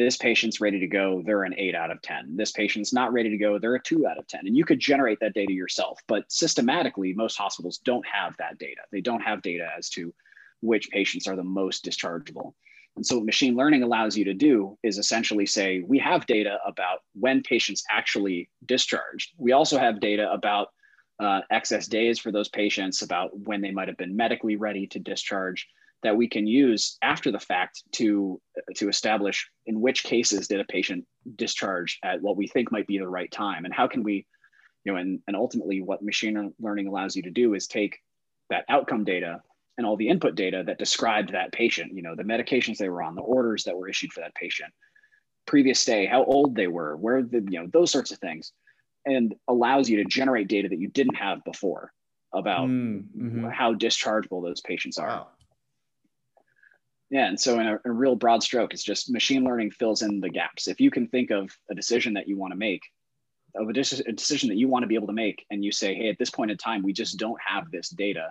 this patient's ready to go they're an 8 out of 10 this patient's not ready to go they're a 2 out of 10 and you could generate that data yourself but systematically most hospitals don't have that data. They don't have data as to which patients are the most dischargeable and so what machine learning allows you to do is essentially say we have data about when patients actually discharged. We also have data about uh, excess days for those patients about when they might have been medically ready to discharge that we can use after the fact to to establish in which cases did a patient discharge at what we think might be the right time. And how can we you know and, and ultimately what machine learning allows you to do is take that outcome data and all the input data that described that patient you know the medications they were on the orders that were issued for that patient previous stay how old they were where the you know those sorts of things and allows you to generate data that you didn't have before about mm, mm-hmm. how dischargeable those patients are wow. Yeah, and so in a, a, real broad stroke, it's just machine learning fills in the gaps. If you can think of a decision that you want to make, of a, de- a decision that you want to be able to make, and you say, "Hey, at this point in time, we just don't have this data,"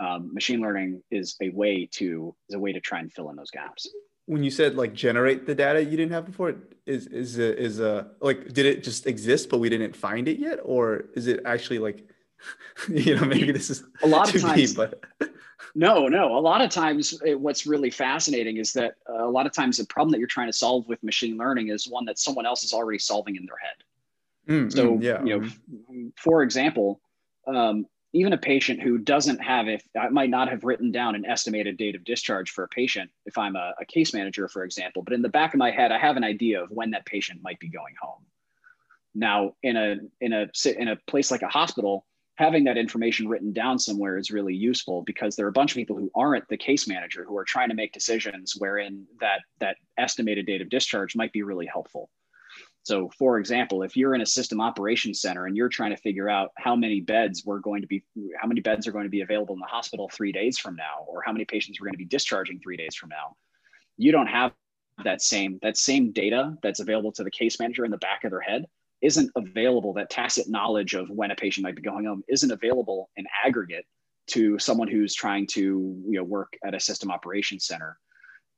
um, machine learning is a way to is a way to try and fill in those gaps. When you said like generate the data you didn't have before, is is a, is a like did it just exist but we didn't find it yet, or is it actually like you know maybe this is a lot of times, deep, but no, no. A lot of times, it, what's really fascinating is that uh, a lot of times the problem that you're trying to solve with machine learning is one that someone else is already solving in their head. Mm, so, mm, yeah. you know, mm-hmm. for example, um, even a patient who doesn't have, if I might not have written down an estimated date of discharge for a patient, if I'm a, a case manager, for example, but in the back of my head, I have an idea of when that patient might be going home. Now, in a in a in a place like a hospital, having that information written down somewhere is really useful because there are a bunch of people who aren't the case manager who are trying to make decisions wherein that that estimated date of discharge might be really helpful so for example if you're in a system operations center and you're trying to figure out how many beds we're going to be how many beds are going to be available in the hospital three days from now or how many patients we're going to be discharging three days from now you don't have that same that same data that's available to the case manager in the back of their head isn't available. That tacit knowledge of when a patient might be going home isn't available in aggregate to someone who's trying to you know work at a system operations center.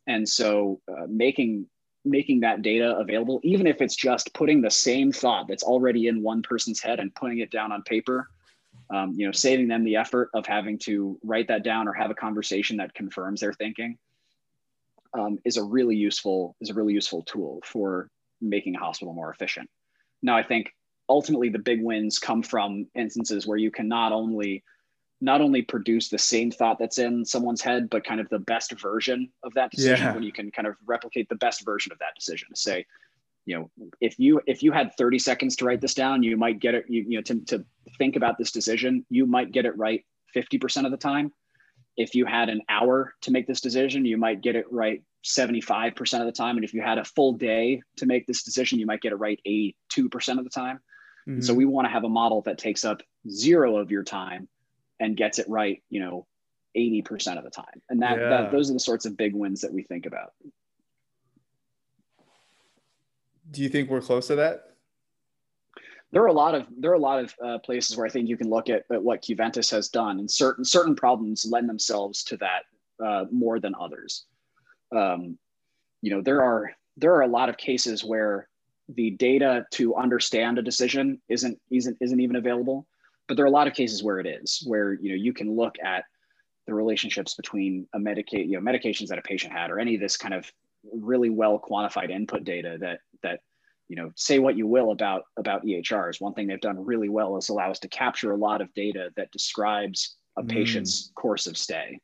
And so uh, making making that data available even if it's just putting the same thought that's already in one person's head and putting it down on paper um, you know saving them the effort of having to write that down or have a conversation that confirms their thinking um, is a really useful is a really useful tool for making a hospital more efficient. Now i think ultimately the big wins come from instances where you can not only not only produce the same thought that's in someone's head, but kind of the best version of that decision yeah. when you can kind of replicate the best version of that decision to say, you know, if you if you had 30 seconds to write this down, you might get it, you, you know, to, to think about this decision, you might get it right 50% of the time. If you had an hour to make this decision, you might get it right 75% of the time. And if you had a full day to make this decision, you might get it right 82% of the time. Mm-hmm. So we want to have a model that takes up zero of your time and gets it right, you know, 80% of the time. And that, yeah. that those are the sorts of big wins that we think about. Do you think we're close to that? There are a lot of there are a lot of uh, places where I think you can look at, at what Qventus has done, and certain certain problems lend themselves to that uh, more than others. Um, you know, there are there are a lot of cases where the data to understand a decision isn't isn't isn't even available but there are a lot of cases where it is where you know you can look at the relationships between a medicate you know medications that a patient had or any of this kind of really well quantified input data that that you know say what you will about about ehrs one thing they've done really well is allow us to capture a lot of data that describes a mm. patient's mm. course of stay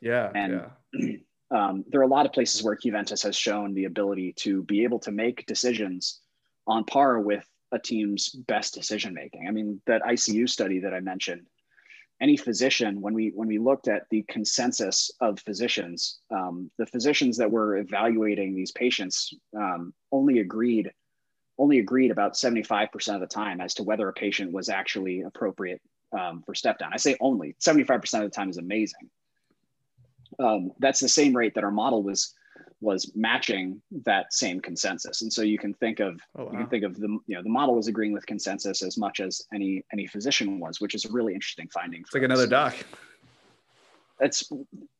yeah and yeah. Um, there are a lot of places where Qventus has shown the ability to be able to make decisions on par with a team's best decision making. I mean, that ICU study that I mentioned, any physician, when we when we looked at the consensus of physicians, um, the physicians that were evaluating these patients um, only agreed only agreed about 75% of the time as to whether a patient was actually appropriate um, for step down. I say only 75% of the time is amazing. Um, that's the same rate that our model was was matching that same consensus. And so you can think of oh, wow. you can think of the you know the model was agreeing with consensus as much as any any physician was, which is a really interesting finding. It's like us. another doc. It's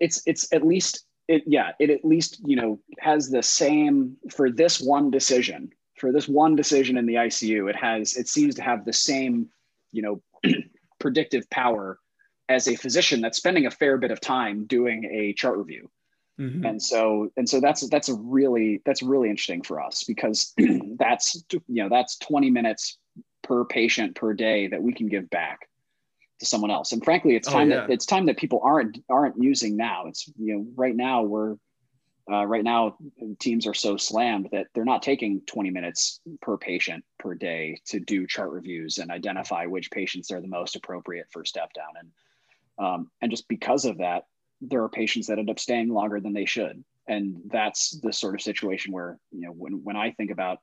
it's it's at least it yeah it at least you know has the same for this one decision for this one decision in the ICU it has it seems to have the same you know predictive power as a physician that's spending a fair bit of time doing a chart review Mm-hmm. And so and so that's that's a really that's really interesting for us because that's you know that's 20 minutes per patient per day that we can give back to someone else. And frankly, it's oh, time oh, yeah. that it's time that people aren't aren't using now. It's you know right now we're uh, right now teams are so slammed that they're not taking 20 minutes per patient per day to do chart reviews and identify which patients are the most appropriate for step down and um, and just because of that there are patients that end up staying longer than they should. And that's the sort of situation where, you know, when, when I think about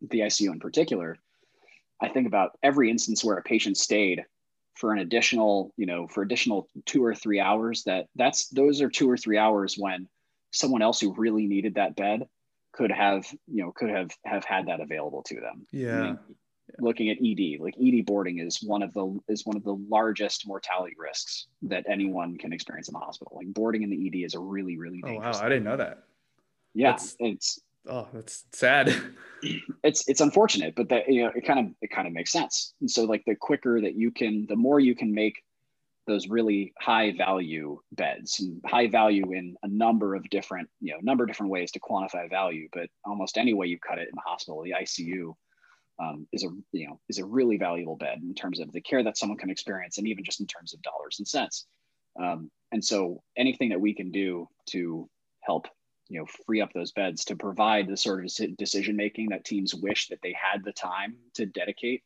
the ICU in particular, I think about every instance where a patient stayed for an additional, you know, for additional two or three hours that that's those are two or three hours when someone else who really needed that bed could have, you know, could have have had that available to them. Yeah. I mean, looking at ED, like ED boarding is one of the is one of the largest mortality risks that anyone can experience in the hospital. Like boarding in the ED is a really really oh wow I didn't know that. Yeah, that's, it's oh that's sad. it's it's unfortunate, but that you know it kind of it kind of makes sense. And so like the quicker that you can, the more you can make those really high value beds and high value in a number of different you know number of different ways to quantify value, but almost any way you cut it in the hospital, the ICU um, is a you know is a really valuable bed in terms of the care that someone can experience and even just in terms of dollars and cents um, and so anything that we can do to help you know free up those beds to provide the sort of decision making that teams wish that they had the time to dedicate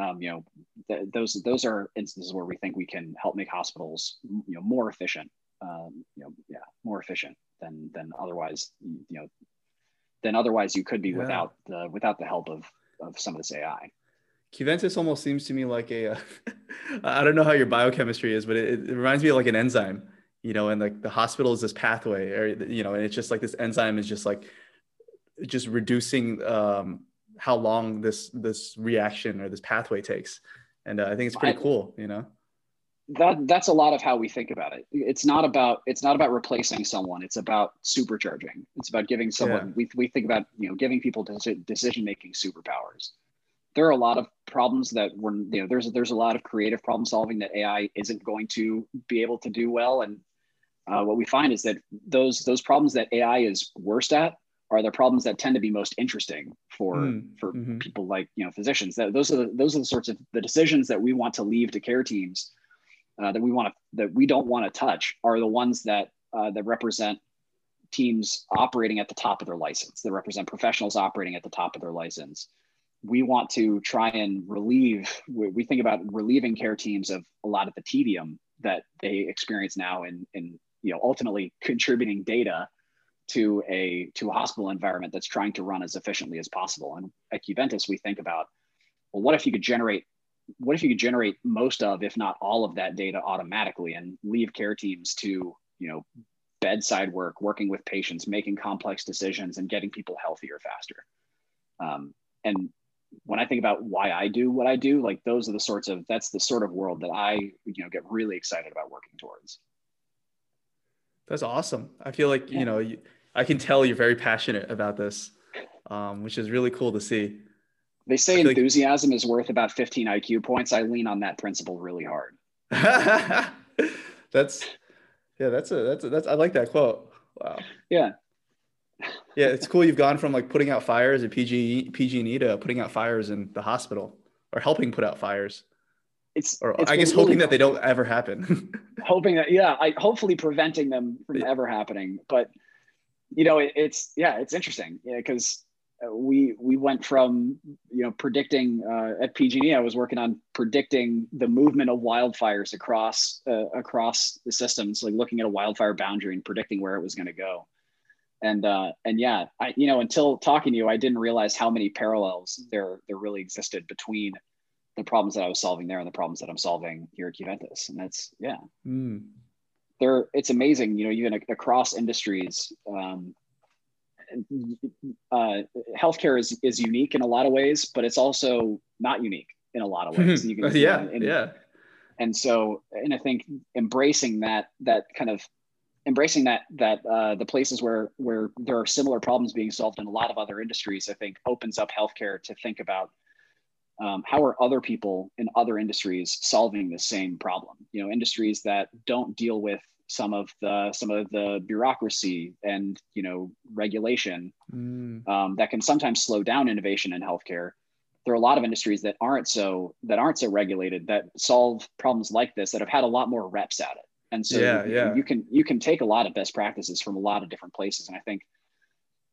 um, you know th- those those are instances where we think we can help make hospitals you know more efficient um, you know yeah more efficient than than otherwise you know than otherwise you could be yeah. without the without the help of of some of this AI. Qventus almost seems to me like a. Uh, I don't know how your biochemistry is, but it, it, reminds me of like an enzyme, you know, and like the hospital is this pathway or, you know, and it's just like this enzyme is just like, just reducing um, how long this this reaction or this pathway takes and uh, i think it's pretty I, cool you know that that's a lot of how we think about it. It's not about it's not about replacing someone. It's about supercharging. It's about giving someone yeah. we, we think about you know giving people decision making superpowers. There are a lot of problems that we're you know there's there's a lot of creative problem solving that ai isn't going to be able to do well. And uh, what we find is that those those problems that ai is worst at are the problems that tend to be most interesting for mm, for mm-hmm. people like you know physicians. That those are the, those are the sorts of the decisions that we want to leave to care teams uh, that we want to that we don't want to touch are the ones that uh, that represent teams operating at the top of their license that represent professionals operating at the top of their license we want to try and relieve we think about relieving care teams of a lot of the tedium that they experience now in in you know ultimately contributing data to a to a hospital environment that's trying to run as efficiently as possible. And at Qventus, we think about, well, what if you could generate what if you could generate most of, if not all of that data automatically and leave care teams to, you know, bedside work, working with patients, making complex decisions and getting people healthier faster. Um, and when I think about why I do what I do, like those are the sorts of, that's the sort of world that I, you know, get really excited about working towards. That's awesome. I feel like, yeah. you know, you, I can tell you're very passionate about this, um, which is really cool to see. They say enthusiasm like... is worth about 15 IQ points. I lean on that principle really hard. that's yeah, that's a that's a, that's I like that quote. Wow. Yeah. yeah, it's cool. You've gone from like putting out fires at PG PG&E to putting out fires in the hospital or helping put out fires. It's or it's I guess hoping that they don't ever happen. hoping that yeah, I hopefully preventing them from yeah. ever happening. But you know, it, it's yeah, it's interesting because we we went from you know predicting uh, at PG&E. I was working on predicting the movement of wildfires across uh, across the systems, like looking at a wildfire boundary and predicting where it was going to go. And uh, and yeah, I you know until talking to you, I didn't realize how many parallels there there really existed between the problems that I was solving there and the problems that I'm solving here at Qventus. And that's yeah. Mm there it's amazing you know even across industries um, uh, healthcare is is unique in a lot of ways but it's also not unique in a lot of ways. You can, yeah and, yeah. And so and i think embracing that that kind of embracing that that uh, the places where where there are similar problems being solved in a lot of other industries i think opens up healthcare to think about um, how are other people in other industries solving the same problem? You know industries that don't deal with some of the some of the bureaucracy and you know regulation mm. um, that can sometimes slow down innovation in healthcare there are a lot of industries that aren't so that aren't so regulated that solve problems like this that have had a lot more reps at it and so yeah, you, yeah. you can you can take a lot of best practices from a lot of different places and i think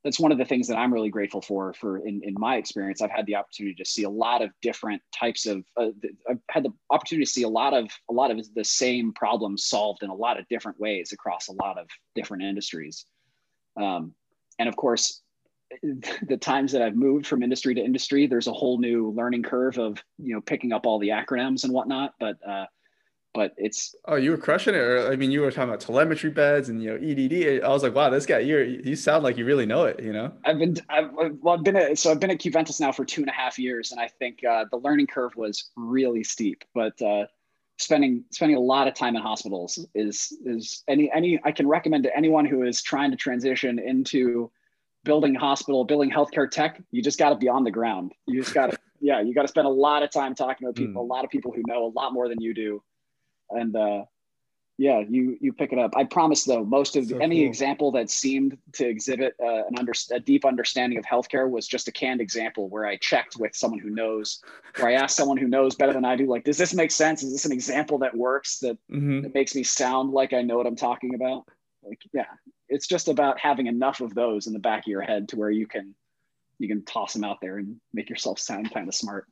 that's one of the things that I'm really grateful for. For in, in my experience, I've had the opportunity to see a lot of different types of. Uh, I've had the opportunity to see a lot of a lot of the same problems solved in a lot of different ways across a lot of different industries. Um, and of course, the times that I've moved from industry to industry, there's a whole new learning curve of you know picking up all the acronyms and whatnot. But uh, but it's oh you were crushing it or i mean you were talking about telemetry beds and you know edd i was like wow this guy you you sound like you really know it you know? I've been i've well i've been at so i've been at qventus now for two and a half years and i think uh, the learning curve was really steep but uh, spending spending a lot of time in hospitals is is any any i can recommend to anyone who is trying to transition into building hospital building healthcare tech you just got to be on the ground. You just got to yeah you got to spend a lot of time talking to people mm. a lot of people who know a lot more than you do and uh, yeah, you you pick it up. I promise though, most of so any cool. example that seemed to exhibit uh, an under a deep understanding of healthcare was just a canned example where I checked with someone who knows, where I asked someone who knows better than I do, like, does this make sense? Is this an example that works that, mm-hmm. that makes me sound like I know what I'm talking about? Like, yeah, it's just about having enough of those in the back of your head to where you can you can toss them out there and make yourself sound kind of smart.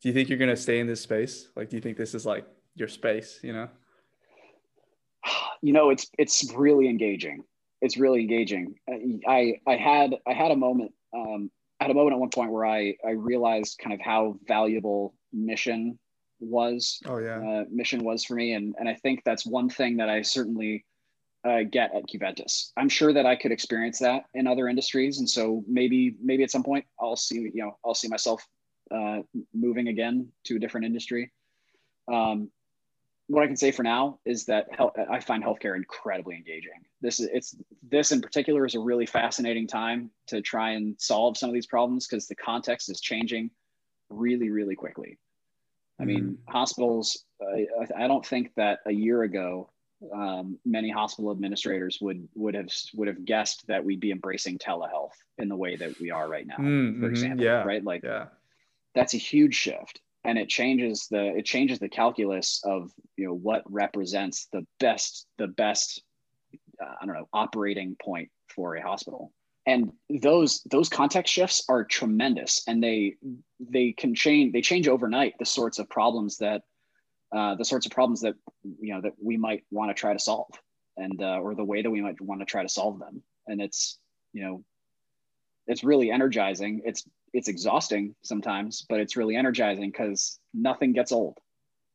Do you think you're gonna stay in this space? Like, do you think this is like your space you know? You know it's it's really engaging. It's really engaging. I i had i had a moment um I had a moment at one point where i i realized kind of how valuable mission was oh yeah. uh, mission was for me. And and i think that's one thing that i certainly uh, get at Qventus. I'm sure that I could experience that in other industries, and so maybe maybe at some point I'll see you know I'll see myself uh, moving again to a different industry. Um, what I can say for now is that health, I find healthcare incredibly engaging. This is it's this in particular is a really fascinating time to try and solve some of these problems because the context is changing really really quickly. I mean, mm-hmm. hospitals. I, I don't think that a year ago um, many hospital administrators would would have would have guessed that we'd be embracing telehealth in the way that we are right now. Mm-hmm. For example, yeah. right? Like, yeah. that's a huge shift and it changes the it changes the calculus of you know what represents the best the best uh, i don't know operating point for a hospital. And those those context shifts are tremendous and they they can change they change overnight the sorts of problems that uh, the sorts of problems that you know that we might want to try to solve and uh, or the way that we might want to try to solve them. And it's you know it's really energizing. It's it's exhausting sometimes, but it's really energizing because nothing gets old.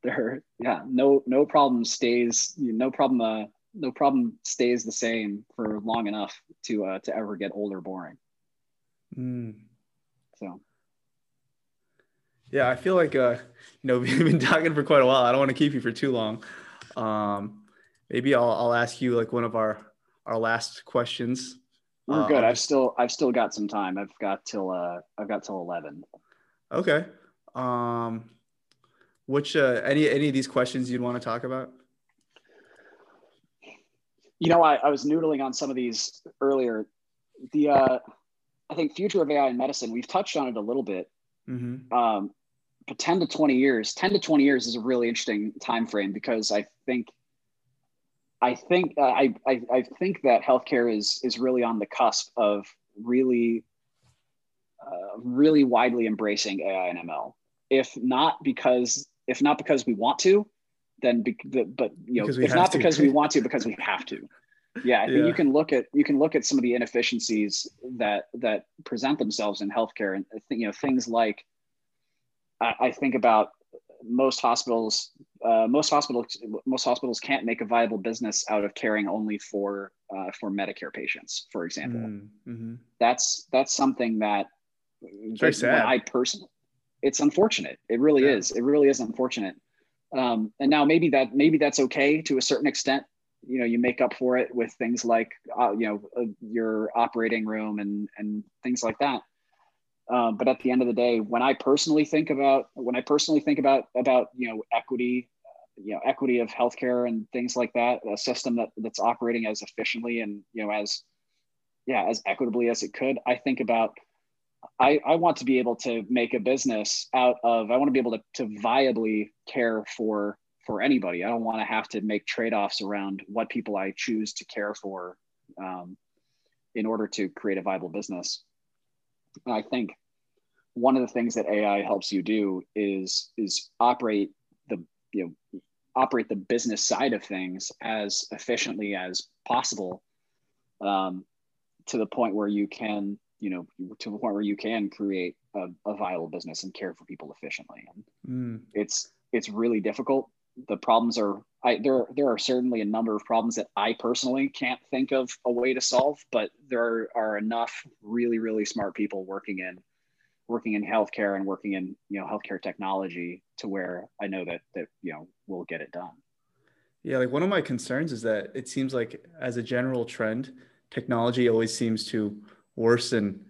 There, yeah, no no problem stays no problem uh, no problem stays the same for long enough to uh, to ever get old or boring. Mm. So. Yeah, I feel like uh, you know we've been talking for quite a while. I don't want to keep you for too long. Um, maybe I'll I'll ask you like one of our our last questions we're uh, good. I've still I've still got some time. I've got till uh I've got till eleven. Okay. Um which uh any any of these questions you'd want to talk about? You know, I, I was noodling on some of these earlier. The uh I think future of AI in medicine, we've touched on it a little bit. Mm-hmm. Um, but 10 to 20 years, 10 to 20 years is a really interesting time frame because I think I think uh, I, I, I think that healthcare is is really on the cusp of really uh, really widely embracing AI and ML. If not because if not because we want to, then be, but you know if not to. because we want to because we have to. Yeah, I think yeah. you can look at you can look at some of the inefficiencies that that present themselves in healthcare, and you know things like I, I think about most hospitals uh, most hospitals most hospitals can't make a viable business out of caring only for uh, for Medicare patients, for example. Mm, mm-hmm. That's that's something that very sad. I personally, it's unfortunate. It really yeah. is. It really is unfortunate. Um, and now maybe that maybe that's okay to a certain extent. You know, you make up for it with things like uh, you know uh, your operating room and and things like that. Um, but at the end of the day, when I personally think about when I personally think about about you know equity, uh, you know equity of healthcare and things like that, a system that that's operating as efficiently and you know as yeah as equitably as it could, I think about I, I want to be able to make a business out of I want to be able to, to viably care for for anybody. I don't want to have to make trade-offs around what people I choose to care for um, in order to create a viable business. I think one of the things that AI helps you do is is operate the you know operate the business side of things as efficiently as possible um, to the point where you can you know to the point where you can create a, a viable business and care for people efficiently and mm. it's it's really difficult the problems are I, there there are certainly a number of problems that I personally can't think of a way to solve, but there are enough really really smart people working in working in healthcare and working in you know healthcare technology to where I know that that you know we'll get it done. Yeah, like one of my concerns is that it seems like as a general trend, technology always seems to worsen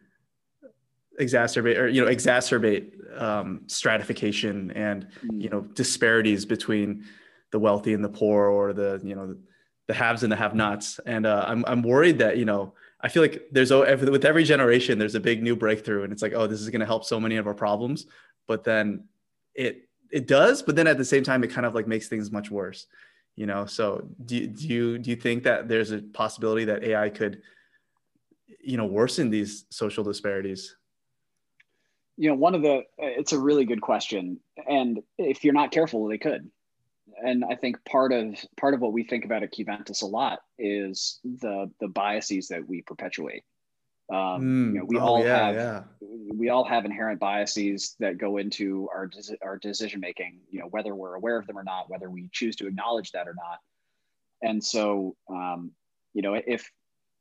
exacerbate or you know exacerbate um, stratification and you know disparities between the wealthy and the poor or the you know the haves and the have-nots and uh, I'm, I'm worried that you know i feel like there's with every generation there's a big new breakthrough and it's like oh this is going to help so many of our problems. But then it it does but then at the same time it kind of like makes things much worse you know? So do, do you do you think that there's a possibility that ai could you know worsen these social disparities? You know one of the it's a really good question and if you're not careful they could and i think part of part of what we think about at Qventus a lot is the the biases that we perpetuate um, mm, you know, we oh, all yeah, have yeah. we all have inherent biases that go into our our decision making. You know, whether we're aware of them or not, whether we choose to acknowledge that or not. And so, um, you know, if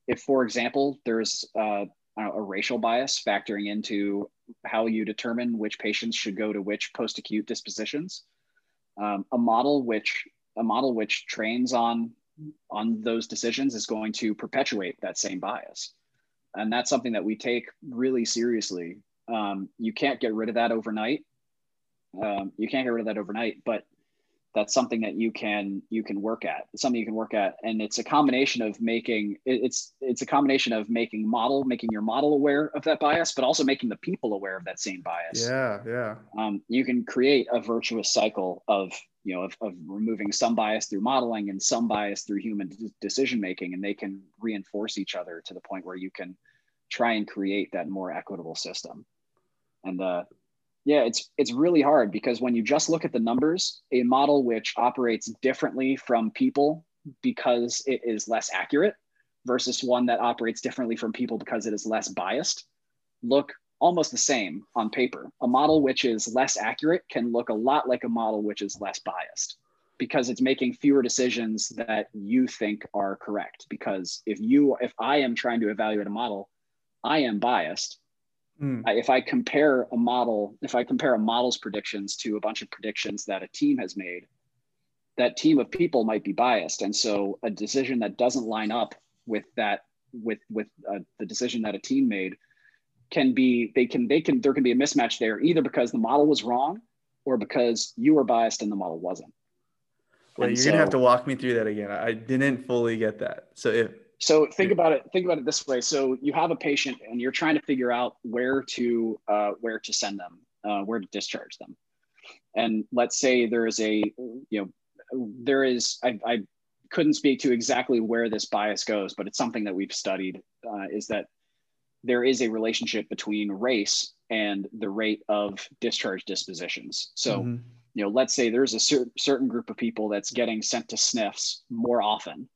if for example there's uh, know, a racial bias factoring into how you determine which patients should go to which post-acute dispositions, um, a model which a model which trains on on those decisions is going to perpetuate that same bias, and that's something that we take really seriously. Um, you can't get rid of that overnight. Um, you can't get rid of that overnight, but that's something that you can you can work at. It's something you can work at. And it's a combination of making it's it's a combination of making model making your model aware of that bias but also making the people aware of that same bias. Yeah yeah. Um, you can create a virtuous cycle of you know of, of removing some bias through modeling and some bias through human decision making and they can reinforce each other to the point where you can try and create that more equitable system. And uh, yeah, it's it's really hard because when you just look at the numbers, a model which operates differently from people because it is less accurate versus one that operates differently from people because it is less biased look almost the same on paper. A model which is less accurate can look a lot like a model which is less biased because it's making fewer decisions that you think are correct because if you if I am trying to evaluate a model, I am biased Mm. if I compare a model, if I compare a model's predictions to a bunch of predictions that a team has made, that team of people might be biased, and so a decision that doesn't line up with that with with uh, the decision that a team made can be they can they can there can be a mismatch there either because the model was wrong or because you were biased and the model wasn't. Well, and you're so, gonna have to walk me through that again. I didn't fully get that. So if so think about it. Think about it this way. So you have a patient, and you're trying to figure out where to uh, where to send them, uh, where to discharge them. And let's say there is a, you know, there is. I, I couldn't speak to exactly where this bias goes, but it's something that we've studied. Uh, is that there is a relationship between race and the rate of discharge dispositions. So. Mm-hmm. You know, let's say there's a cer- certain group of people that's getting sent to SNFs more often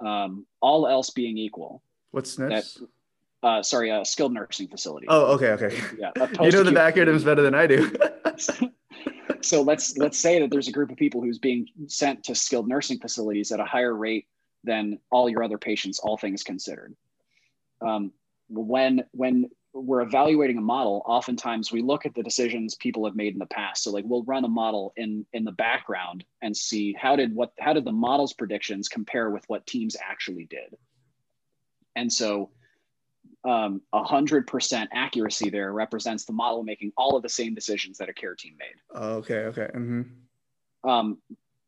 um, all else being equal. What's SNFs? That, uh, sorry, a skilled nursing facility. Oh, okay, okay. Yeah, you know the back acronyms better than I do. so let's let's say that there's a group of people who's being sent to skilled nursing facilities at a higher rate than all your other patients, all things considered. Um, when when we're evaluating a model, oftentimes we look at the decisions people have made in the past. So like we'll run a model in in the background and see how did what how did the model's predictions compare with what teams actually did. And so um, 100% accuracy there represents the model making all of the same decisions that a care team made. Oh, okay, okay. Mm-hmm. Um,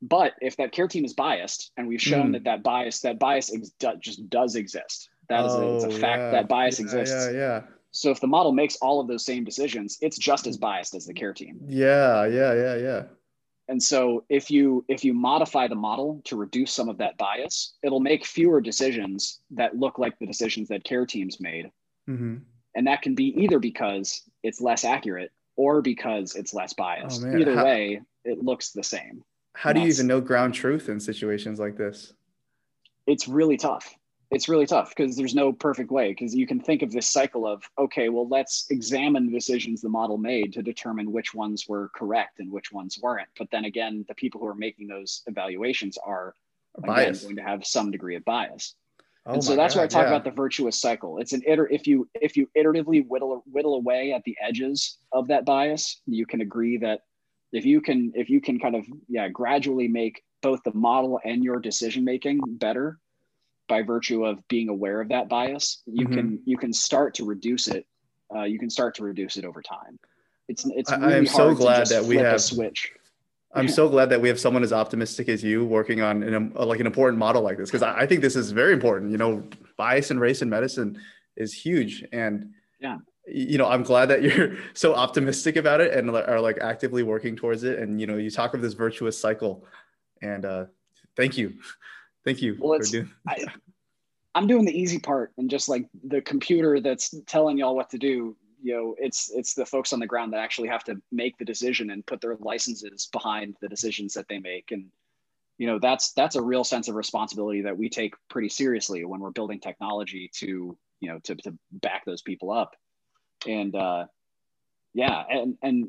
but if that care team is biased, and we've shown mm. that that bias that bias ex- just does exist, that is oh, a, it's a oh, fact yeah. that bias yeah, exists. Yeah, yeah. So if the model makes all of those same decisions, it's just as biased as the care team. Yeah, yeah, yeah, yeah. And so if you if you modify the model to reduce some of that bias, it'll make fewer decisions that look like the decisions that care teams made. Mm-hmm. And that can be either because it's less accurate or because it's less biased. Oh, either how, way, it looks the same. How do you even know ground truth in situations like this? It's really tough it's really tough because there's no perfect way because you can think of this cycle of okay well let's examine the decisions the model made to determine which ones were correct and which ones weren't. But then again the people who are making those evaluations are again, going to have some degree of bias. Oh and so that's God, where i talk yeah. about the virtuous cycle. It's an iter if you if you iteratively whittle whittle away at the edges of that bias you can agree that if you can if you can kind of yeah gradually make both the model and your decision making better by virtue of being aware of that bias, you mm-hmm. can you can start to reduce it. Uh, you can start to reduce it over time. It's it's. Really I am so glad that we have switch. I'm so glad that we have someone as optimistic as you working on an, like an important model like this because I, I think this is very important. You know, bias and race in medicine is huge, and yeah, you know, I'm glad that you're so optimistic about it and are like actively working towards it. And you know, you talk of this virtuous cycle, and uh, thank you. Thank you well, it's, doing- I, I'm doing the easy part and just like the computer that's telling y'all what to do. You know, it's it's the folks on the ground that actually have to make the decision and put their licenses behind the decisions that they make. And you know, that's that's a real sense of responsibility that we take pretty seriously when we're building technology to you know to to back those people up. And uh, yeah, and and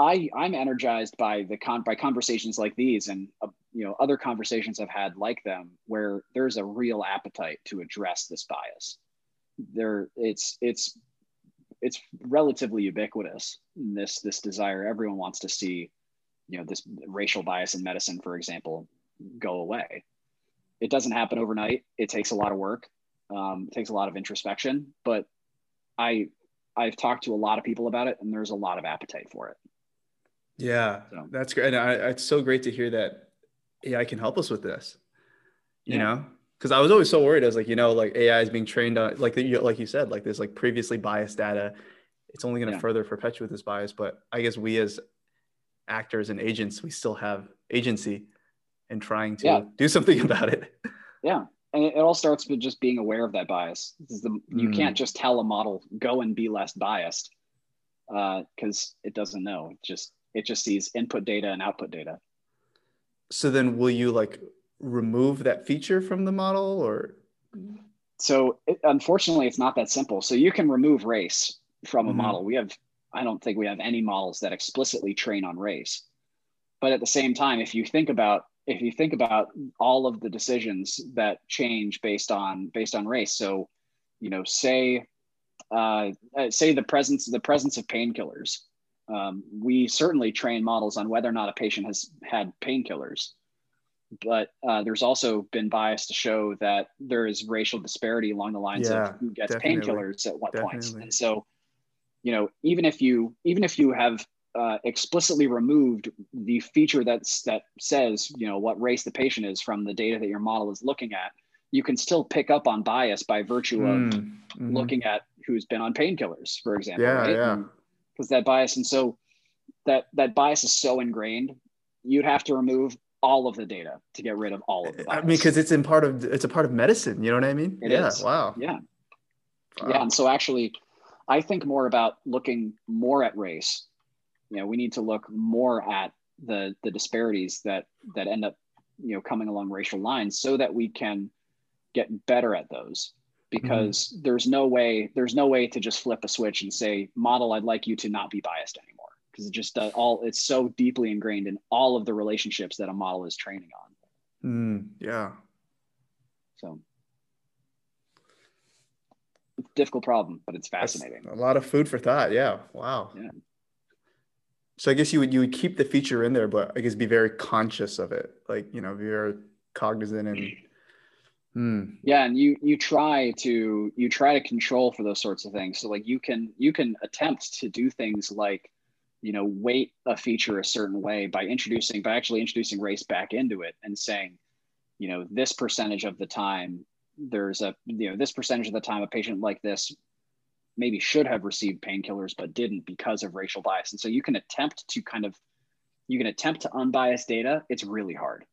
I I'm energized by the con by conversations like these and uh, you know other conversations I've had like them where there's a real appetite to address this bias. There it's it's it's relatively ubiquitous this this desire. Everyone wants to see you know this racial bias in medicine for example go away. It doesn't happen overnight. It takes a lot of work. Um, it takes a lot of introspection but i i've talked to a lot of people about it and there's a lot of appetite for it yeah so. that's great and I, it's so great to hear that ai can help us with this you yeah. know because I was always so worried. I was like, you know, like AI is being trained on, like the, like you said, like there's like previously biased data. It's only going to yeah. further perpetuate this bias. But I guess we as actors and agents, we still have agency in trying to yeah. do something about it. Yeah, and it, all starts with just being aware of that bias. The, you mm. can't just tell a model go and be less biased because uh, it doesn't know. It just it just sees input data and output data. So then, will you like remove that feature from the model or? So it, unfortunately it's not that simple. So you can remove race from a mm-hmm. model. We have i don't think we have any models that explicitly train on race. But at the same time if you think about if you think about all of the decisions that change based on based on race so you know say uh, say the presence the presence of painkillers um, we certainly train models on whether or not a patient has had painkillers but uh, there's also been bias to show that there is racial disparity along the lines yeah, of who gets painkillers at what definitely. points. And so, you know, even if you even if you have uh, explicitly removed the feature that's that says you know what race the patient is from the data that your model is looking at, you can still pick up on bias by virtue of mm, mm-hmm. looking at who's been on painkillers, for example. Yeah, right? yeah. Because that bias, and so that that bias is so ingrained, you'd have to remove all of the data to get rid of all of the bias. I mean, because it's in part of it's a part of medicine. You know what I mean? It yeah. Is. Wow. Yeah. Wow. Yeah. And so actually, I think more about looking more at race. You know, we need to look more at the the disparities that that end up you know coming along racial lines so that we can get better at those because mm-hmm. there's no way there's no way to just flip a switch and say model i'd like you to not be biased anymore because it just uh, all it's so deeply ingrained in all of the relationships that a model is training on. Mm, yeah. So difficult problem, but it's fascinating. That's a lot of food for thought. Yeah. Wow. Yeah. So I guess you would you would keep the feature in there, but I guess be very conscious of it. Like you know, be very cognizant and. Hmm. Yeah, and you you try to you try to control for those sorts of things. So like you can you can attempt to do things like you know weight a feature a certain way by introducing by actually introducing race back into it and saying you know this percentage of the time there's a you know this percentage of the time a patient like this maybe should have received painkillers but didn't because of racial bias and so you can attempt to kind of you can attempt to unbiased data it's really hard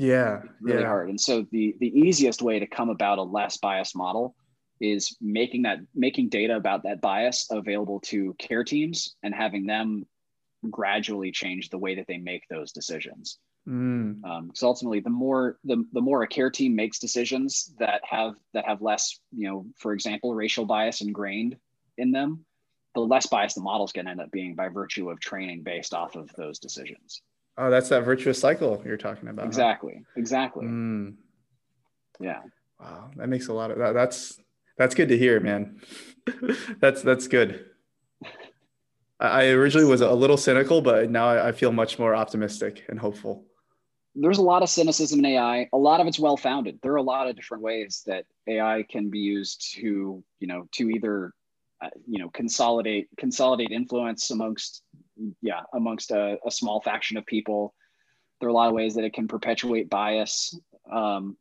yeah really yeah. hard and so the the easiest way to come about a less biased model is making that making data about that bias available to care teams and having them gradually change the way that they make those decisions. Mm. Um, so ultimately, the more the, the more a care team makes decisions that have that have less, you know, for example, racial bias ingrained in them, the less bias the models can end up being by virtue of training based off of those decisions. Oh, that's that virtuous cycle you're talking about. Exactly. Huh? Exactly. Mm. Yeah. Wow, that makes a lot of that. That's that's good to hear, man. that's that's good. I originally was a little cynical, but now I feel much more optimistic and hopeful. There's a lot of cynicism in AI. A lot of it's well founded. There are a lot of different ways that AI can be used to, you know, to either, uh, you know, consolidate consolidate influence amongst, yeah, amongst a, a, small faction of people. There are a lot of ways that it can perpetuate bias. Um,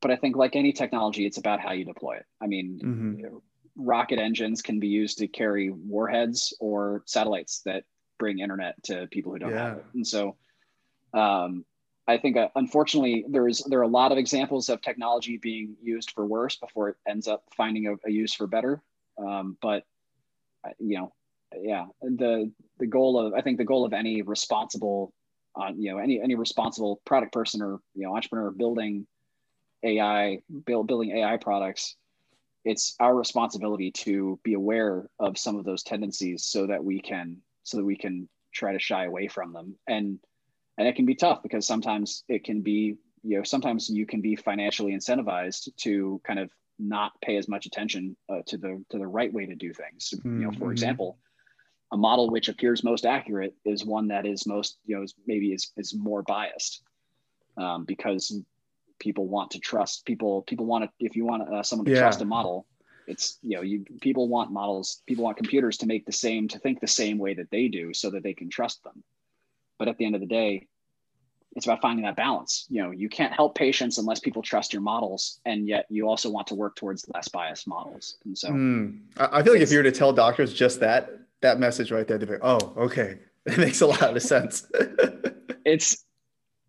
but I think, like any technology, it's about how you deploy it. I mean, mm-hmm. you know, rocket engines can be used to carry warheads or satellites that bring internet to people who don't yeah. have it. And so, um, I think uh, unfortunately there's there are a lot of examples of technology being used for worse before it ends up finding a, a use for better. Um, but uh, you know, yeah, the the goal of I think the goal of any responsible, uh, you know, any any responsible product person or you know entrepreneur building AI build, building AI products it's our responsibility to be aware of some of those tendencies so that we can so that we can try to shy away from them and and it can be tough because sometimes it can be you know sometimes you can be financially incentivized to kind of not pay as much attention uh, to the to the right way to do things mm-hmm. you know for mm-hmm. example a model which appears most accurate is one that is most you know is maybe is, is more biased um, because people want to trust people people want to if you want uh, someone to yeah. trust a model it's you know you people want models people want computers to make the same to think the same way that they do so that they can trust them but at the end of the day it's about finding that balance you know you can't help patients unless people trust your models and yet you also want to work towards less biased models and so mm. i feel like if you were to tell doctors just that that message right there they'd be oh okay. It makes a lot of sense. It's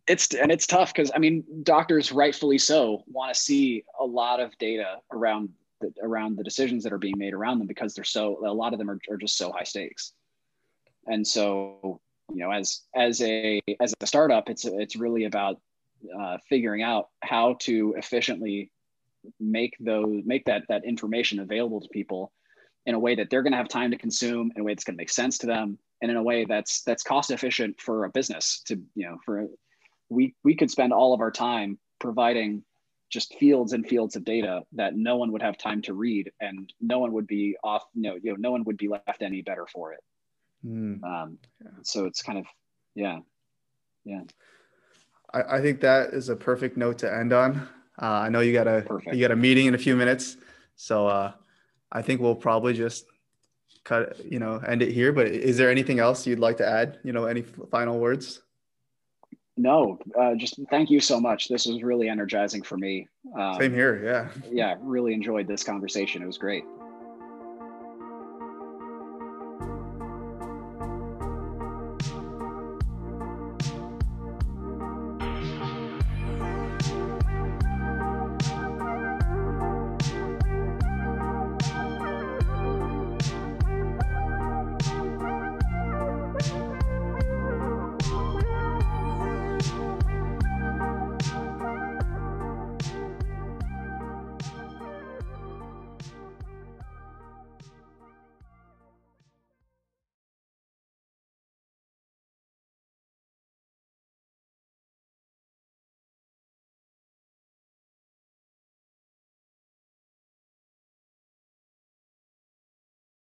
it's and it's tough because I mean doctors rightfully so want to see a lot of data around the, around the decisions that are being made around them because they're so a lot of them are, are just so high stakes. And so you know as as a as a startup it's it's really about uh, figuring out how to efficiently make those make that that information available to people in a way that they're going to have time to consume in a way that's going to make sense to them and in a way that's that's cost efficient for a business to you know for we we could spend all of our time providing just fields and fields of data that no one would have time to read and no one would be off you know, you know no one would be left any better for it mm. um, yeah. so it's kind of yeah yeah I, I think that is a perfect note to end on uh, i know you got a perfect. you got a meeting in a few minutes so uh, i think we'll probably just cut you know end it here but is there anything else you'd like to add you know any final words no, uh, just thank you so much. This was really energizing for me. Um, Same here. Yeah. Yeah. Really enjoyed this conversation. It was great.